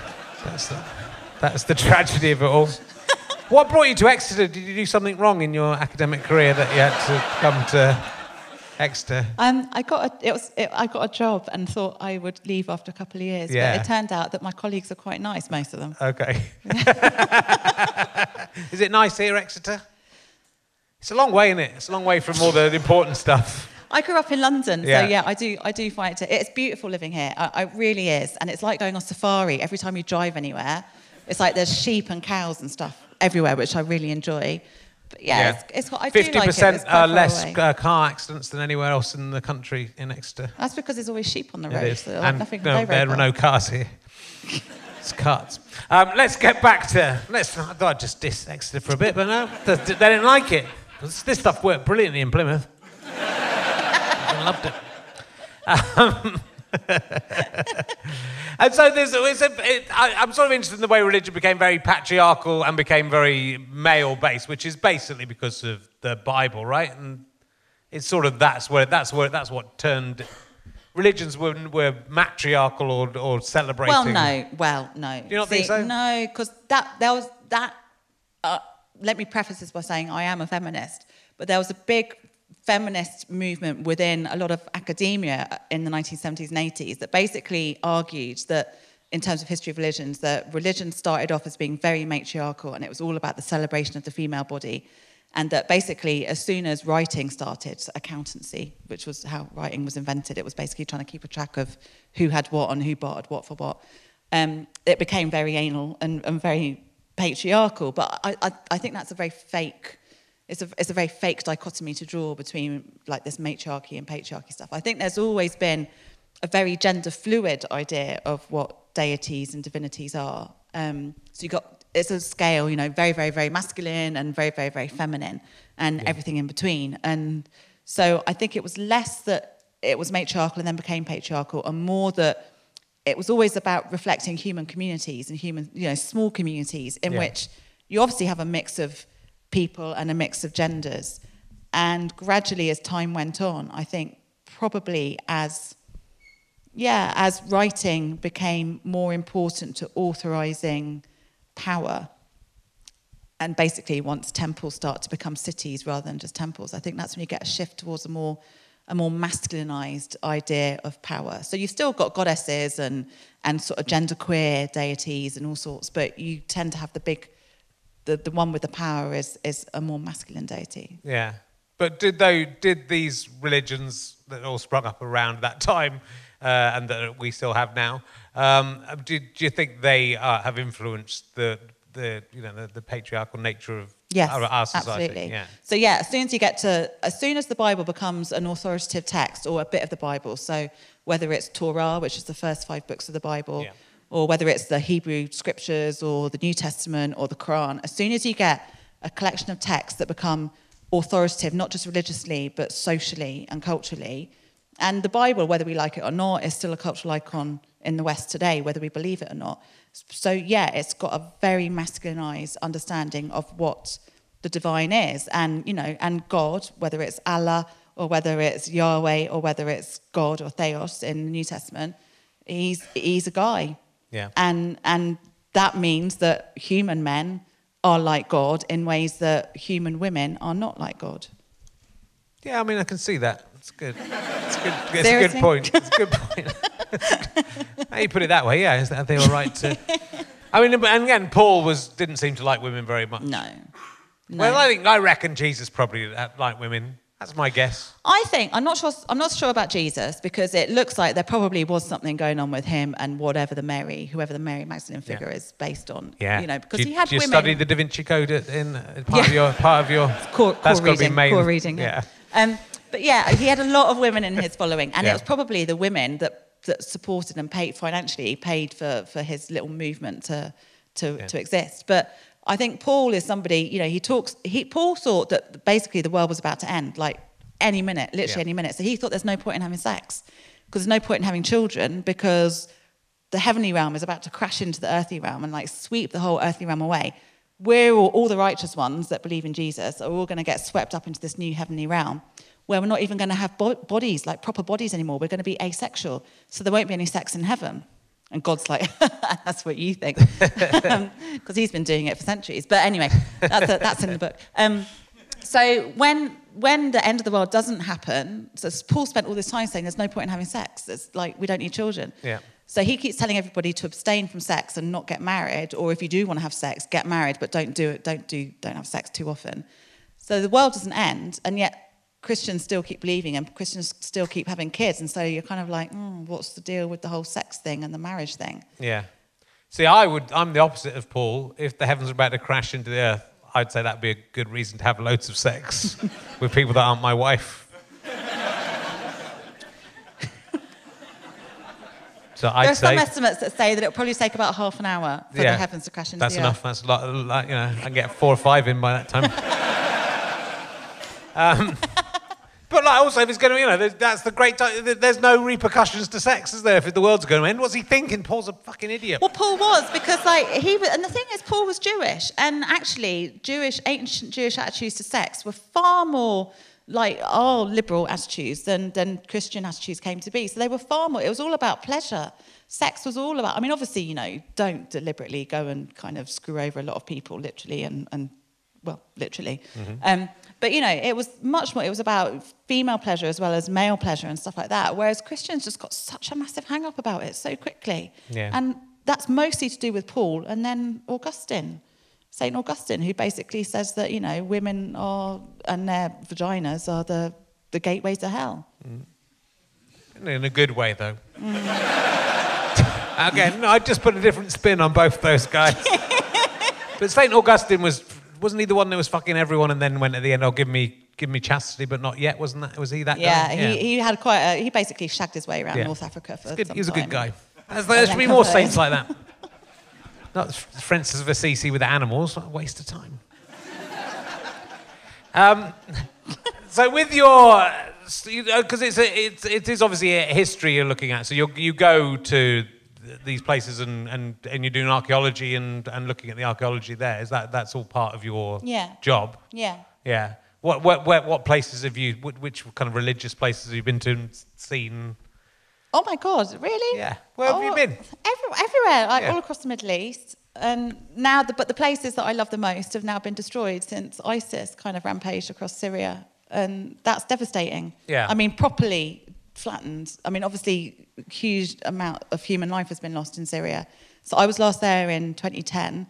that's the, that's the tragedy of it all. What brought you to Exeter? Did you do something wrong in your academic career that you had to come to Exeter? Um, I got a, it was, it, I got a job and thought I would leave after a couple of years, Yeah. but it turned out that my colleagues are quite nice, most of them. Okay. <laughs> Is it nice here, Exeter? It's a long way, isn't it? It's a long way from all the important stuff. I grew up in London, Yeah. so yeah, I do. I do find it. It's beautiful living here. I, it really is, and it's like going on safari. Every time you drive anywhere, it's like there's sheep and cows and stuff everywhere, which I really enjoy. But yeah, It's, it's what I do Fifty like it. It's far less uh, car accidents than anywhere else in the country in Exeter. That's because there's always sheep on the road. So and nothing no, there are no cars here. It's carts. Um, let's get back to. Let's. I thought I'd just diss Exeter for a bit, but no, they, they didn't like it. This, this stuff worked brilliantly in Plymouth. <laughs> I loved it. Um, <laughs> and so there's, a, it, I, I'm sort of interested in the way religion became very patriarchal and became very male-based, which is basically because of the Bible, right? And it's sort of that's where that's where that's what turned religions were, were matriarchal or, or celebrating. Well, no. Well, no. Do you not think so? No, because that there was that. Uh, let me preface this by saying I am a feminist, but there was a big feminist movement within a lot of academia in the 1970s and 80s that basically argued that. In terms of history of religions, that religion started off as being very matriarchal and it was all about the celebration of the female body. And that basically, as soon as writing started, accountancy, which was how writing was invented, it was basically trying to keep a track of who had what and who bartered what for what. Um, it became very anal and, and very patriarchal. But I, I, I think that's a very fake. It's a, it's a very fake dichotomy to draw between like this matriarchy and patriarchy stuff. I think there's always been a very gender fluid idea of what deities and divinities are. Um, so you got it's a scale, you know, very, very, very masculine and very, very, very feminine, and everything in between. And so I think it was less that it was matriarchal and then became patriarchal, and more that it was always about reflecting human communities and human, you know, small communities in Yeah. which you obviously have a mix of people and a mix of genders. And gradually, as time went on, I think probably as yeah, as writing became more important to authorizing power, and basically once temples start to become cities rather than just temples, I think that's when you get a shift towards a more a more masculinized idea of power. So you've still got goddesses and and sort of genderqueer deities and all sorts, but you tend to have the big the, the one with the power is is a more masculine deity. Yeah. But did they did these religions that all sprung up around that time uh, and that we still have now? Um, did, do you think they uh, have influenced the the you know the, the patriarchal nature of Yes, our, our society? absolutely. Yeah. So yeah, as soon as you get to, as soon as the Bible becomes an authoritative text or a bit of the Bible, so whether it's Torah, which is the first five books of the Bible, Yeah. Or whether it's the Hebrew scriptures or the New Testament or the Quran, as soon as you get a collection of texts that become authoritative, not just religiously but socially and culturally, and the Bible, whether we like it or not, is still a cultural icon in the West today, whether we believe it or not. So, yeah, it's got a very masculinized understanding of what the divine is. And, you know, and God, whether it's Allah or whether it's Yahweh or whether it's God or Theos in the New Testament, he's, he's a guy. Yeah. And, and that means that human men are like God in ways that human women are not like God. Yeah, I mean, I can see that. It's good. It's good. It's a good point. It's a good point. <laughs> How you put it that way, yeah, is that they were right to. I mean, and again, Paul was didn't seem to like women very much. No. no. Well, I think I reckon Jesus probably uh, liked women. That's my guess. I think I'm not sure. I'm not sure about Jesus because it looks like there probably was something going on with him and whatever the Mary, whoever the Mary Magdalene figure is based on. Yeah, you know, because you, he had do you women. study the Da Vinci Code in uh, part of your part of your? <laughs> core, that's got to reading, be main. core reading. Yeah. Um, but yeah, he had a lot of women in his <laughs> following, and Yeah. it was probably the women that, that supported and paid financially, paid for, for his little movement to to, Yeah. to exist. But I think Paul is somebody. You know, he talks. He Paul thought that basically the world was about to end, like any minute, literally Yeah. any minute. So he thought there's no point in having sex because there's no point in having children because the heavenly realm is about to crash into the earthly realm and like sweep the whole earthly realm away. We're all, all the righteous ones that believe in Jesus are all going to get swept up into this new heavenly realm where we're not even going to have bo- bodies, like proper bodies anymore. We're going to be asexual. So there won't be any sex in heaven. And God's like, <laughs> that's what you think. <laughs> Because he's been doing it for centuries. But anyway, that's, a, that's in the book. Um, so when when the end of the world doesn't happen, so Paul spent all this time saying there's no point in having sex. It's like we don't need children. Yeah. So he keeps telling everybody to abstain from sex and not get married, or if you do want to have sex, get married, but don't do it. Don't do don't have sex too often. So the world doesn't end, and yet Christians still keep believing, and Christians still keep having kids, and so you're kind of like, mm, what's the deal with the whole sex thing and the marriage thing? Yeah. See, I would. I'm the opposite of Paul. If the heavens are about to crash into the earth, I'd say that'd be a good reason to have loads of sex <laughs> with people that aren't my wife. <laughs> so there are some say estimates that say that it'll probably take about half an hour for Yeah, the heavens to crash into the earth. that's enough. That's a lot. Like, you know, I can get four or five in by that time. <laughs> um, but like also, if it's going to, you know, that's the great. There's no repercussions to sex, is there? If the world's going to end, what's he thinking? Paul's a fucking idiot. Well, Paul was because, like, he was, and the thing is, Paul was Jewish, and actually, Jewish ancient Jewish attitudes to sex were far more like our liberal attitudes than than Christian attitudes came to be. So they were far more. It was all about pleasure. Sex was all about. I mean, obviously, you know, don't deliberately go and kind of screw over a lot of people, literally, and and well, literally. Um, but you know, it was much more. It was about female pleasure as well as male pleasure and stuff like that. Whereas Christians just got such a massive hang up about it so quickly. Yeah. And that's mostly to do with Paul and then Augustine, Saint Augustine, who basically says that you know women are and their vaginas are the the gateways to hell. Mm. In a good way, though. <laughs> Again, no, I'd just put a different spin on both those guys. <laughs> but St. Augustine was, wasn't he the one that was fucking everyone and then went at the end, oh, give me, give me chastity, but not yet? Wasn't that, was he that Yeah, guy? he, he had quite a, he basically shagged his way around Yeah. North Africa for Good, some he was a good guy. There's, there should be more saints like that. <laughs> Not Francis of Assisi with animals. What a waste of time. <laughs> Um, <laughs> so with your, because it's, a, it's it is obviously a history you're looking at. So you you go to these places and, and, and you're doing archaeology and, and looking at the archaeology there. Is that that's all part of your Yeah. job? Yeah. Yeah. What, what, what, what places have you, which kind of religious places have you been to and seen? Oh my God, really? Yeah. Where have you Oh, been? Every, everywhere, like Yeah. all across the Middle East. And now, the, but the places that I love the most have now been destroyed since ISIS kind of rampaged across Syria. And that's devastating. Yeah. I mean, properly flattened. I mean, obviously, huge amount of human life has been lost in Syria. So I was last there in 2010,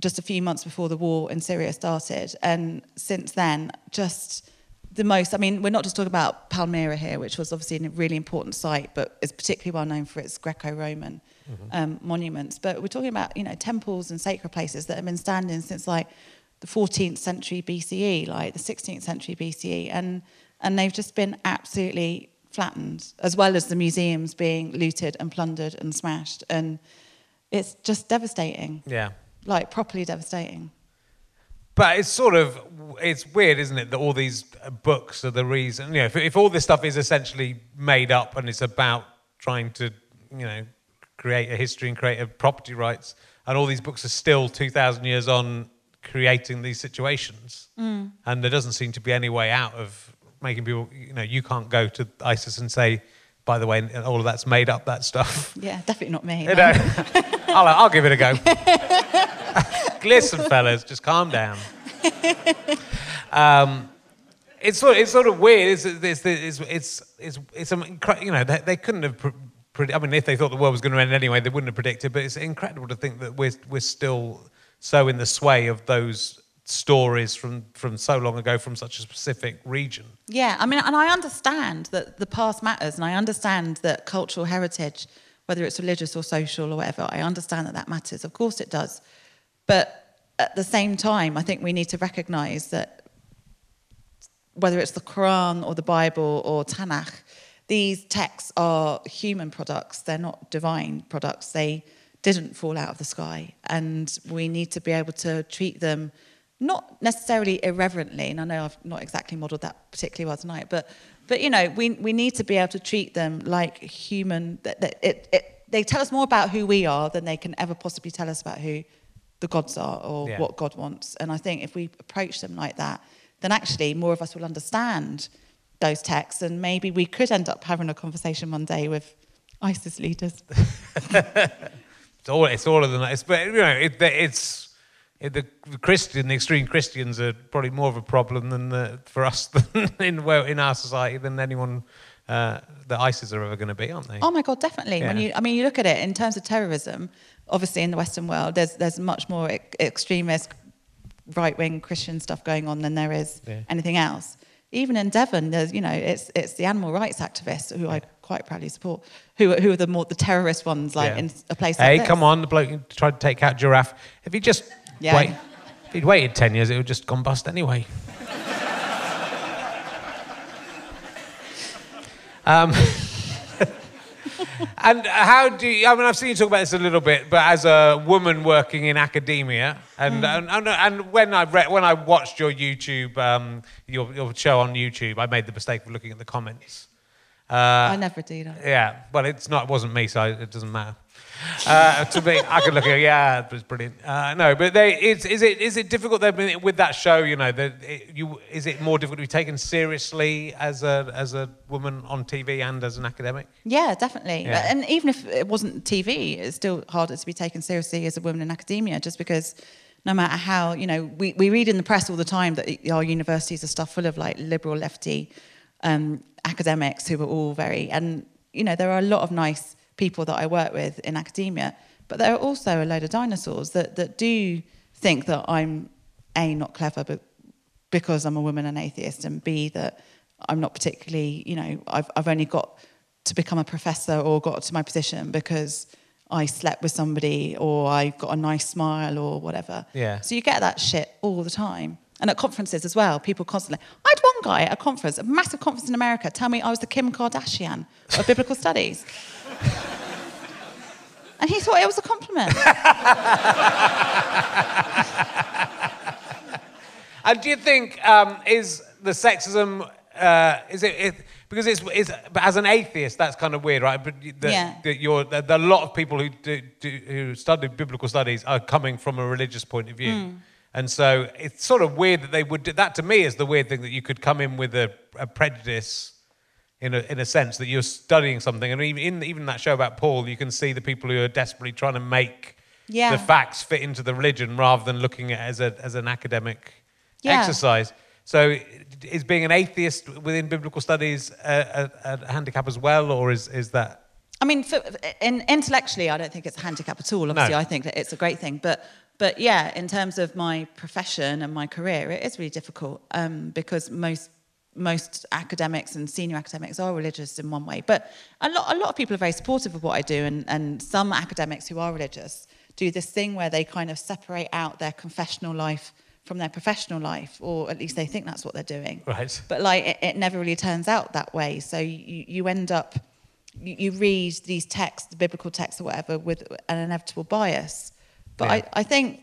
just a few months before the war in Syria started. And since then, just the most. I mean, we're not just talking about Palmyra here, which was obviously a really important site, but is particularly well known for its Greco-Roman um, monuments. But we're talking about you know temples and sacred places that have been standing since like the 14th century BCE, like the 16th century BCE, and and they've just been absolutely flattened, as well as the museums being looted and plundered and smashed, and it's just devastating, Yeah. like properly devastating. But it's sort of it's weird, isn't it, that all these books are the reason. You know, if, if all this stuff is essentially made up and it's about trying to, you know, create a history and create a property rights, and all these books are still two thousand years on creating these situations, Mm. and there doesn't seem to be any way out of making people. You know, you can't go to ISIS and say, by the way, all of that's made up. That stuff. Yeah, definitely not me. You know? I'll, I'll give it a go. <laughs> Listen, fellas, just calm down. Um, it's sort of, it's sort of weird. It's it's it's it's it's, it's incre- you know they, they couldn't have. Pre- pre- I mean, if they thought the world was going to end anyway, they wouldn't have predicted. But it's incredible to think that we're we're still so in the sway of those stories from from so long ago from such a specific region. Yeah, I mean, and I understand that the past matters, and I understand that cultural heritage, whether it's religious or social or whatever, I understand that that matters. Of course, it does. But at the same time, I think we need to recognise that whether it's the Quran or the Bible or Tanakh, these texts are human products. They're not divine products. They didn't fall out of the sky, and we need to be able to treat them not necessarily irreverently, and I know I've not exactly modelled that particularly well tonight, but but you know, we we need to be able to treat them like human. That, that it, it, they tell us more about who we are than they can ever possibly tell us about who the gods are or Yeah. what God wants. And I think if we approach them like that, then actually more of us will understand those texts, and maybe we could end up having a conversation one day with ISIS leaders. <laughs> It's all it's all of them. It's but you know it, it's. It, the the Christian, the extreme Christians are probably more of a problem than the, for us <laughs> than in well in our society than anyone uh, that ISIS are ever going to be, aren't they? Oh my God, definitely. When you, I mean, you look at it in terms of terrorism. Obviously, in the Western world, there's there's much more e- extremist, right-wing Christian stuff going on than there is Yeah. anything else. Even in Devon, there's you know, it's it's the animal rights activists who I quite proudly support, who are- who are the more the terrorist ones, like Yeah. in a place Hey, like this. Hey, come on, the bloke tried to take out giraffe. If he just Yeah. wait, if he'd waited ten years, it would just gone bust anyway. um, <laughs> and how do you, I mean, I've seen you talk about this a little bit, but as a woman working in academia, and Mm. and, and, and when I read, when I watched your YouTube, um, your, your show on YouTube, I made the mistake of looking at the comments. I never do that. Yeah, well, it's not. It wasn't me, so it doesn't matter. Uh, to me, I could look at it, yeah, it was brilliant. Uh, no, but they, it's, is it is it difficult then with that show? You know, that it, you is it more difficult to be taken seriously as a as a woman on TV and as an academic? Yeah, definitely. Yeah. And even if it wasn't TV, it's still harder to be taken seriously as a woman in academia, just because no matter how, you know, we, we read in the press all the time that our universities are stuff full of like liberal, lefty um, academics who are all very, and, you know, there are a lot of nice people that I work with in academia, but there are also a load of dinosaurs that, that do think that I'm, A, not clever, but because I'm a woman and atheist, and B, that I'm not particularly, you know, I've, I've only got to become a professor or got to my position because I slept with somebody or I got a nice smile or whatever. Yeah. So you get that shit all the time. And at conferences as well, people constantly. I had one guy at a conference, a massive conference in America, tell me I was the Kim Kardashian of biblical studies. And he thought it was a compliment. <laughs> And do you think um, is the sexism uh, is it, it because it's, it's but as an atheist that's kind of weird, right? But the, Yeah. the, you're, the, the, a lot of people who do, do, who study biblical studies are coming from a religious point of view, Hmm. and so it's sort of weird that they would. do That to me is the weird thing that you could come in with a, a prejudice. In a, in a sense that you're studying something, and even in even that show about Paul, you can see the people who are desperately trying to make Yeah. the facts fit into the religion rather than looking at it as a as an academic Yeah. exercise. So, is being an atheist within biblical studies a, a, a handicap as well, or is, is that? I mean, for, in, intellectually, I don't think it's a handicap at all. Obviously, No. I think that it's a great thing. But, but yeah, in terms of my profession and my career, it is really difficult um, because most most academics and senior academics are religious in one way. But a lot, a lot of people are very supportive of what I do, and, and some academics who are religious do this thing where they kind of separate out their confessional life from their professional life, or at least they think that's what they're doing. Right. But like, it, it never really turns out that way. So you, you end up you, you read these texts, the biblical texts or whatever, with an inevitable bias. But Yeah. I, I think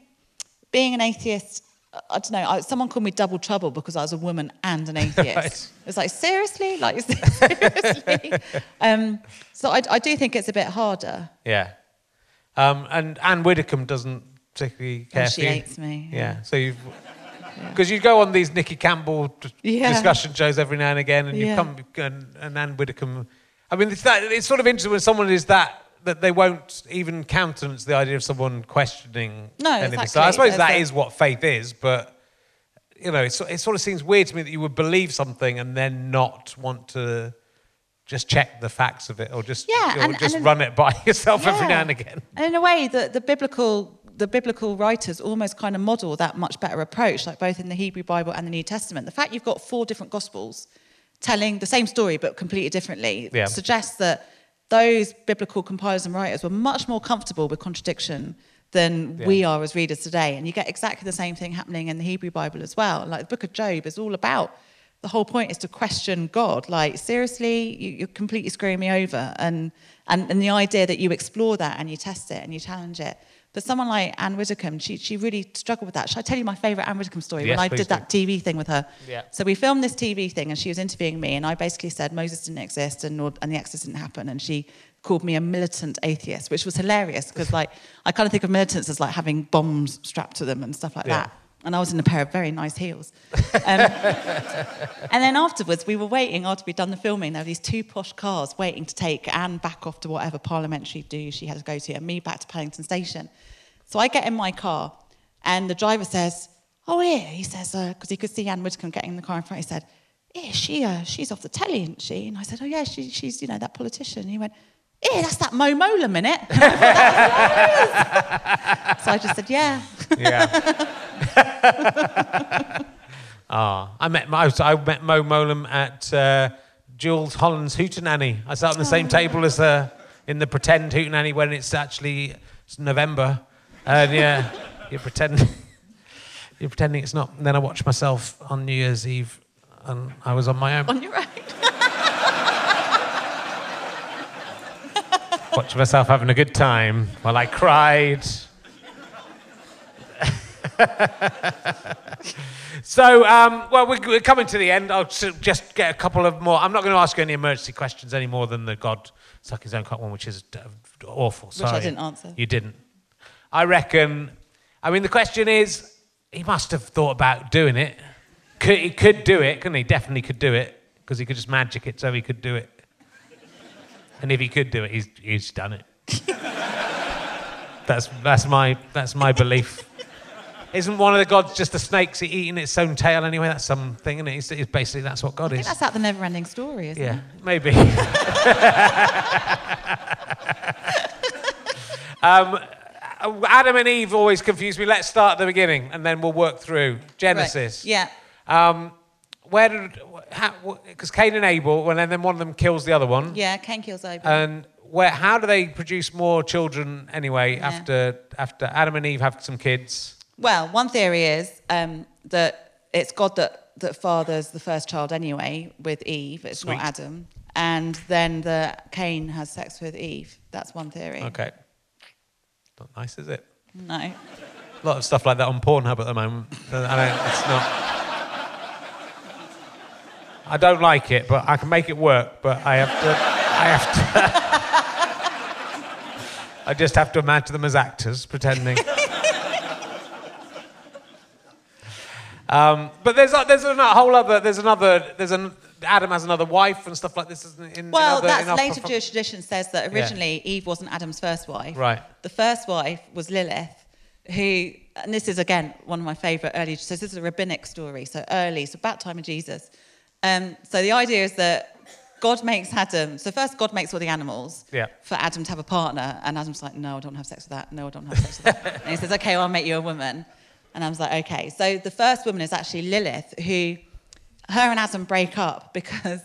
being an atheist, I- don't know, I, someone called me double trouble because I was a woman and an atheist. <laughs> Right. It's like, seriously? Like, <laughs> seriously? um, so I, I do think it's a bit harder. Yeah. Um, and Anne Widdecombe doesn't particularly care Oh, she for you. hates me, Yeah. yeah. So you've. Because you go on these Nicky Campbell d- Yeah. discussion shows every now and again, and you Yeah. come and, and Anne Widdecombe. I mean, it's that it's sort of interesting when someone is that that they won't even countenance the idea of someone questioning No, anything. So. I suppose That's that what faith is, but you know, it's, it sort of seems weird to me that you would believe something and then not want to just check the facts of it or just Yeah, or and- just and- run it by <laughs> yourself every now and again. And in a way, the, the biblical the biblical writers almost kind of model that much better approach, like both in the Hebrew Bible and the New Testament. The fact you've got four different gospels telling the same story but completely differently Yeah. suggests that those biblical compilers and writers were much more comfortable with contradiction than we are as readers today. And you get exactly the same thing happening in the Hebrew Bible as well. Like the book of Job is all about the whole point is to question God. Like, seriously, you, you're completely screwing me over. And, and, and the idea that you explore that and you test it and you challenge it. But someone like Anne Widdecombe, she, she really struggled with that. Should I tell you my favourite Anne Widdecombe story? Yes, when I did do. that TV thing with her. Yeah. So we filmed this TV thing and she was interviewing me and I basically said Moses didn't exist and, and the Exodus didn't happen. And she called me a militant atheist, which was hilarious because like I kind of think of militants as like having bombs strapped to them and stuff like Yeah. that. And I was in a pair of very nice heels. Um, <laughs> and then afterwards, we were waiting after we'd done the filming. There were these two posh cars waiting to take Anne back off to whatever parliamentary do she had to go to, and me back to Paddington Station. So I get in my car, and the driver says, "Oh, yeah." He says because he could see Anne Widdecombe getting in the car in front. He said, "Yeah, she uh, she's off the telly, isn't she?" And I said, "Oh yeah, she, she's you know that politician." And he went. Yeah, that's that Mo Mowlam, innit? And I thought, "That is." so I just said, yeah. Yeah. <laughs> Ah, I met Mo, I met Mo Mowlam at uh, Jools Holland's Hootenanny. I sat on the same table as her in the pretend Hootenanny when it's actually it's November, and yeah, <laughs> you're pretending <laughs> you're pretending it's not. And then I watched myself on New Year's Eve, and I was on my own, on your own. Watching myself having a good time while I cried. <laughs> So, um, well, we're, we're coming to the end. I'll just get a couple of more. I'm not going to ask you any emergency questions any more than the God suck his own cock one, which is awful. Which I didn't answer. You didn't. I reckon. I mean, the question is, he must have thought about doing it. Could, he could do it, couldn't he? Definitely could do it because he could just magic it so he could do it. And if he could do it, he's, he's done it. that's, that's, my, that's my belief. Isn't one of the gods just a snake's eating its own tail anyway? That's something, isn't it? It's, it's basically that's what God I is. that's out the never ending story, isn't Yeah, it? maybe. <laughs> um, Adam and Eve always confuse me. Let's start at the beginning and then we'll work through Genesis. Right. Yeah. Um, where did, because Cain and Abel, well, and then one of them kills the other one. Yeah, Cain kills Abel. And where, how do they produce more children anyway Yeah. after, after Adam and Eve have some kids? well, one theory is um, that it's God that, that fathers the first child anyway with Eve. It's Sweet. not Adam. And then the Cain has sex with Eve. That's one theory. Okay. Not nice, is it? No. A lot of stuff like that on Pornhub at the moment. I don't, it's not. I don't like it, but I can make it work. But I have to. I have to. <laughs> I just have to imagine them as actors pretending. um, but there's a, there's a whole other there's another there's an Adam has another wife and stuff like this isn't in, in Well, other, that's in later Jewish tradition says that originally Eve wasn't Adam's first wife. Right. The first wife was Lilith, who, and this is again one of my favourite early. So this is a rabbinic story. So early, so about time of Jesus. Um, so the idea is that God makes Adam. So first, God makes all the animals Yeah. for Adam to have a partner, and Adam's like, "No, I don't have sex with that. No, I don't have sex with that." <laughs> and he says, "Okay, well, I'll make you a woman." And I was like, "Okay." So the first woman is actually Lilith, who her and Adam break up because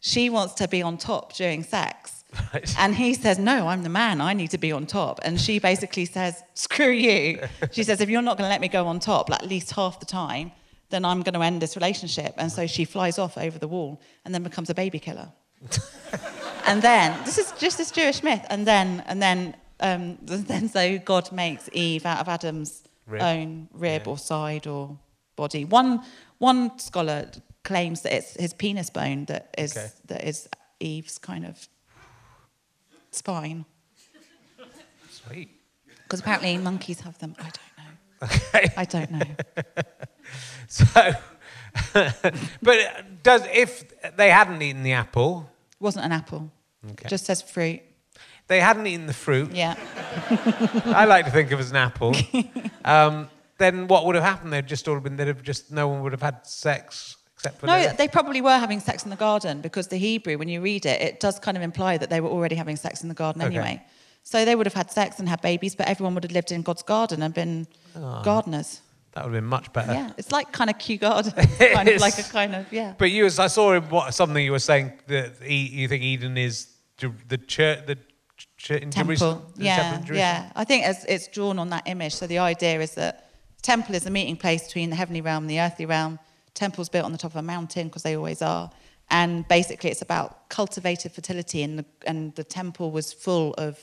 she wants to be on top during sex. Right. And he says, No, I'm the man. I need to be on top. And she basically says, Screw you. She says, If you're not going to let me go on top like, at least half the time, then I'm going to end this relationship. And so she flies off over the wall and then becomes a baby killer. <laughs> and then, this is just this Jewish myth. And then, and then, um, <laughs> then so God makes Eve out of Adam's Rib. own rib Yeah. or side or body. One, one scholar claims that it's his penis bone that is, Okay. that is Eve's kind of spine. Sweet. Because apparently monkeys have them. I don't. Okay. I don't know. <laughs> So, <laughs> but does if they hadn't eaten the apple, It Wasn't an apple. Okay. Just says fruit. they hadn't eaten the fruit, Yeah. <laughs> I like to think of it as an apple, um, then what would have happened? They'd just all been, they'd have just, no one would have had sex except for No, the- they probably were having sex in the garden because the Hebrew, when you read it, it does kind of imply that they were already having sex in the garden Okay. anyway. So they would have had sex and had babies, but everyone would have lived in God's garden and been Ah. gardeners. That would have been much better. Yeah, it's like kind of Kew Garden, <laughs> kind of like a kind of yeah. But you, as I saw what, something you were saying that you think Eden is the church, the ch- in temple. the Yeah, temple in Jerusalem? yeah. I think it's, it's drawn on that image. So the idea is that temple is a meeting place between the heavenly realm and the earthly realm. Temple's built on the top of a mountain because they always are. And basically, it's about cultivated fertility, and the, and the temple was full of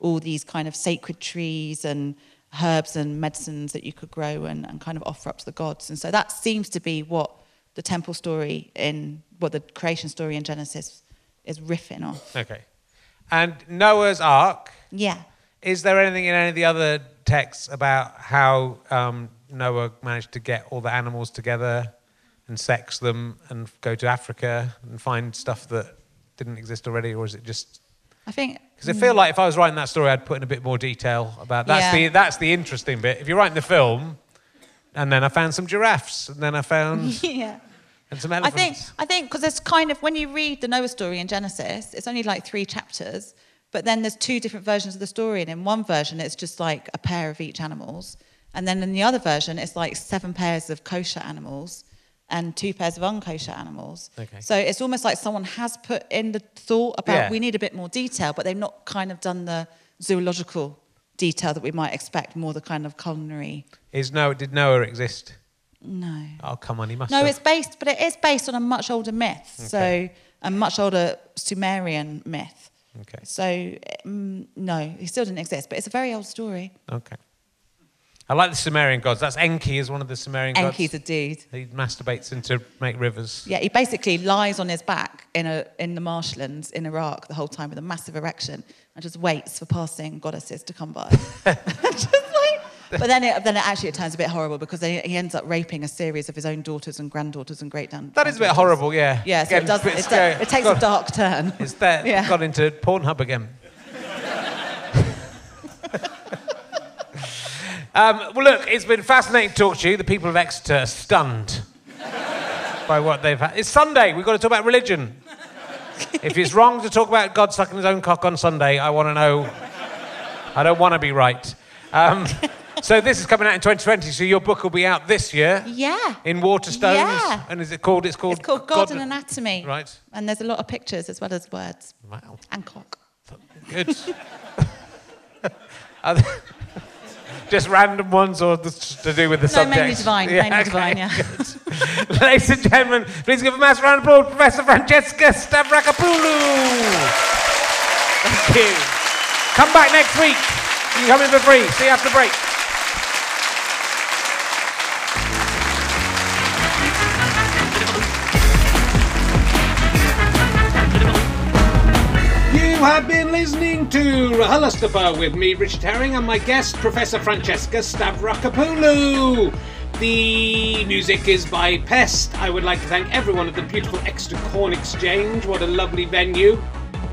all these kind of sacred trees and herbs and medicines that you could grow and, and kind of offer up to the gods. And so that seems to be what the temple story in, what the creation story in Genesis is riffing off. Okay. And Noah's Ark. Yeah. Is there anything in any of the other texts about how um, Noah managed to get all the animals together and sex them and go to Africa and find stuff that didn't exist already, or is it just? I think Because I feel like if I was writing that story, I'd put in a bit more detail about that's Yeah. the that's the interesting bit. If you're writing the film, and then I found some giraffes, and then I found <laughs> yeah. and some elephants. I think I think because it's kind of when you read the Noah story in Genesis, it's only like three chapters, but then there's two different versions of the story, and in one version it's just like a pair of each animals, and then in the other version it's like seven pairs of kosher animals and two pairs of unkosher animals. Okay. So it's almost like someone has put in the thought about Yeah. we need a bit more detail, but they've not kind of done the zoological detail that we might expect, more the kind of culinary. Is Noah did Noah exist? No. Oh come on, he must. No, have. it's based, but it is based on a much older myth. Okay. So a much older Sumerian myth. Okay. So mm, no, he still didn't exist, but it's a very old story. Okay. I like the Sumerian gods. That's Enki is one of the Sumerian gods. Enki's a dude. He masturbates in to make rivers. Yeah, he basically lies on his back in a in the marshlands in Iraq the whole time with a massive erection and just waits for passing goddesses to come by. <laughs> <laughs> just like, but then it, then it actually it turns a bit horrible because then he ends up raping a series of his own daughters and granddaughters and great granddaughters. That is a bit horrible, yeah. Yeah, so Again, it does. it's It, go- it takes got- a dark turn. It's that <laughs> Yeah. got into Pornhub again. Um, well, look, it's been fascinating to talk to you. The people of Exeter are stunned by what they've had. It's Sunday. We've got to talk about religion. if it's wrong to talk about God sucking his own cock on Sunday, I want to know. I don't want to be right. Um, so this is coming out in 2020. So your book will be out this year Yeah. in Waterstones. Yeah. And is it called? It's called. It's called God, and Anatomy. Right. And there's a lot of pictures as well as words. Wow. And cock. Good. <laughs> Just random ones or to do with the No, subject? mainly divine, mainly divine, yeah. <laughs> Ladies and gentlemen, please give a massive round of applause to Professor Francesca Stavrakopoulou. Thank you. Come back next week. You come in for free. See you after the break. Have been listening to RHLSTP with me, Richard Herring, and my guest, Professor Francesca Stavrakopoulou. The music is by Pest. I would like to thank everyone at the beautiful Exeter Corn Exchange. What a lovely venue.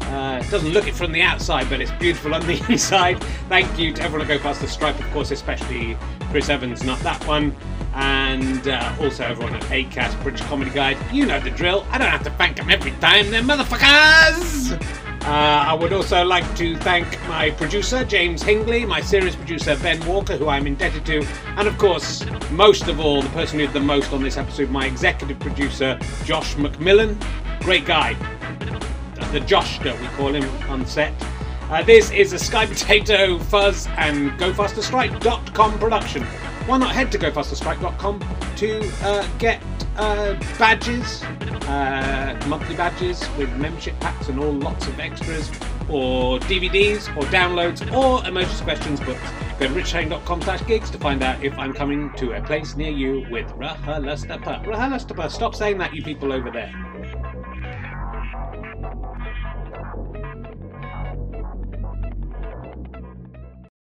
Uh, doesn't look it from the outside, but it's beautiful on the <laughs> inside. Thank you to everyone at Go Faster Stripe, of course, especially Chris Evans, not that one. And uh, also everyone at ACAST, British Comedy Guide. You know the drill. I don't have to thank them every time, they're motherfuckers! Uh, I would also like to thank my producer, James Hingley, my series producer, Ben Walker, who I'm indebted to, and of course, most of all, the person who did the most on this episode, my executive producer, Josh McMillan. Great guy. The Joshter, we call him on set. Uh, this is a Sky Potato Fuzz and GoFasterStripe.com production. Why not head to GoFasterStripe.com to uh, get uh, badges, uh, monthly badges with membership packs and all lots of extras, or DVDs, or downloads, or Emotions Questions books. Go to richhang.com slash gigs to find out if I'm coming to a place near you with RHLSTP. RHLSTP, stop saying that, you people over there.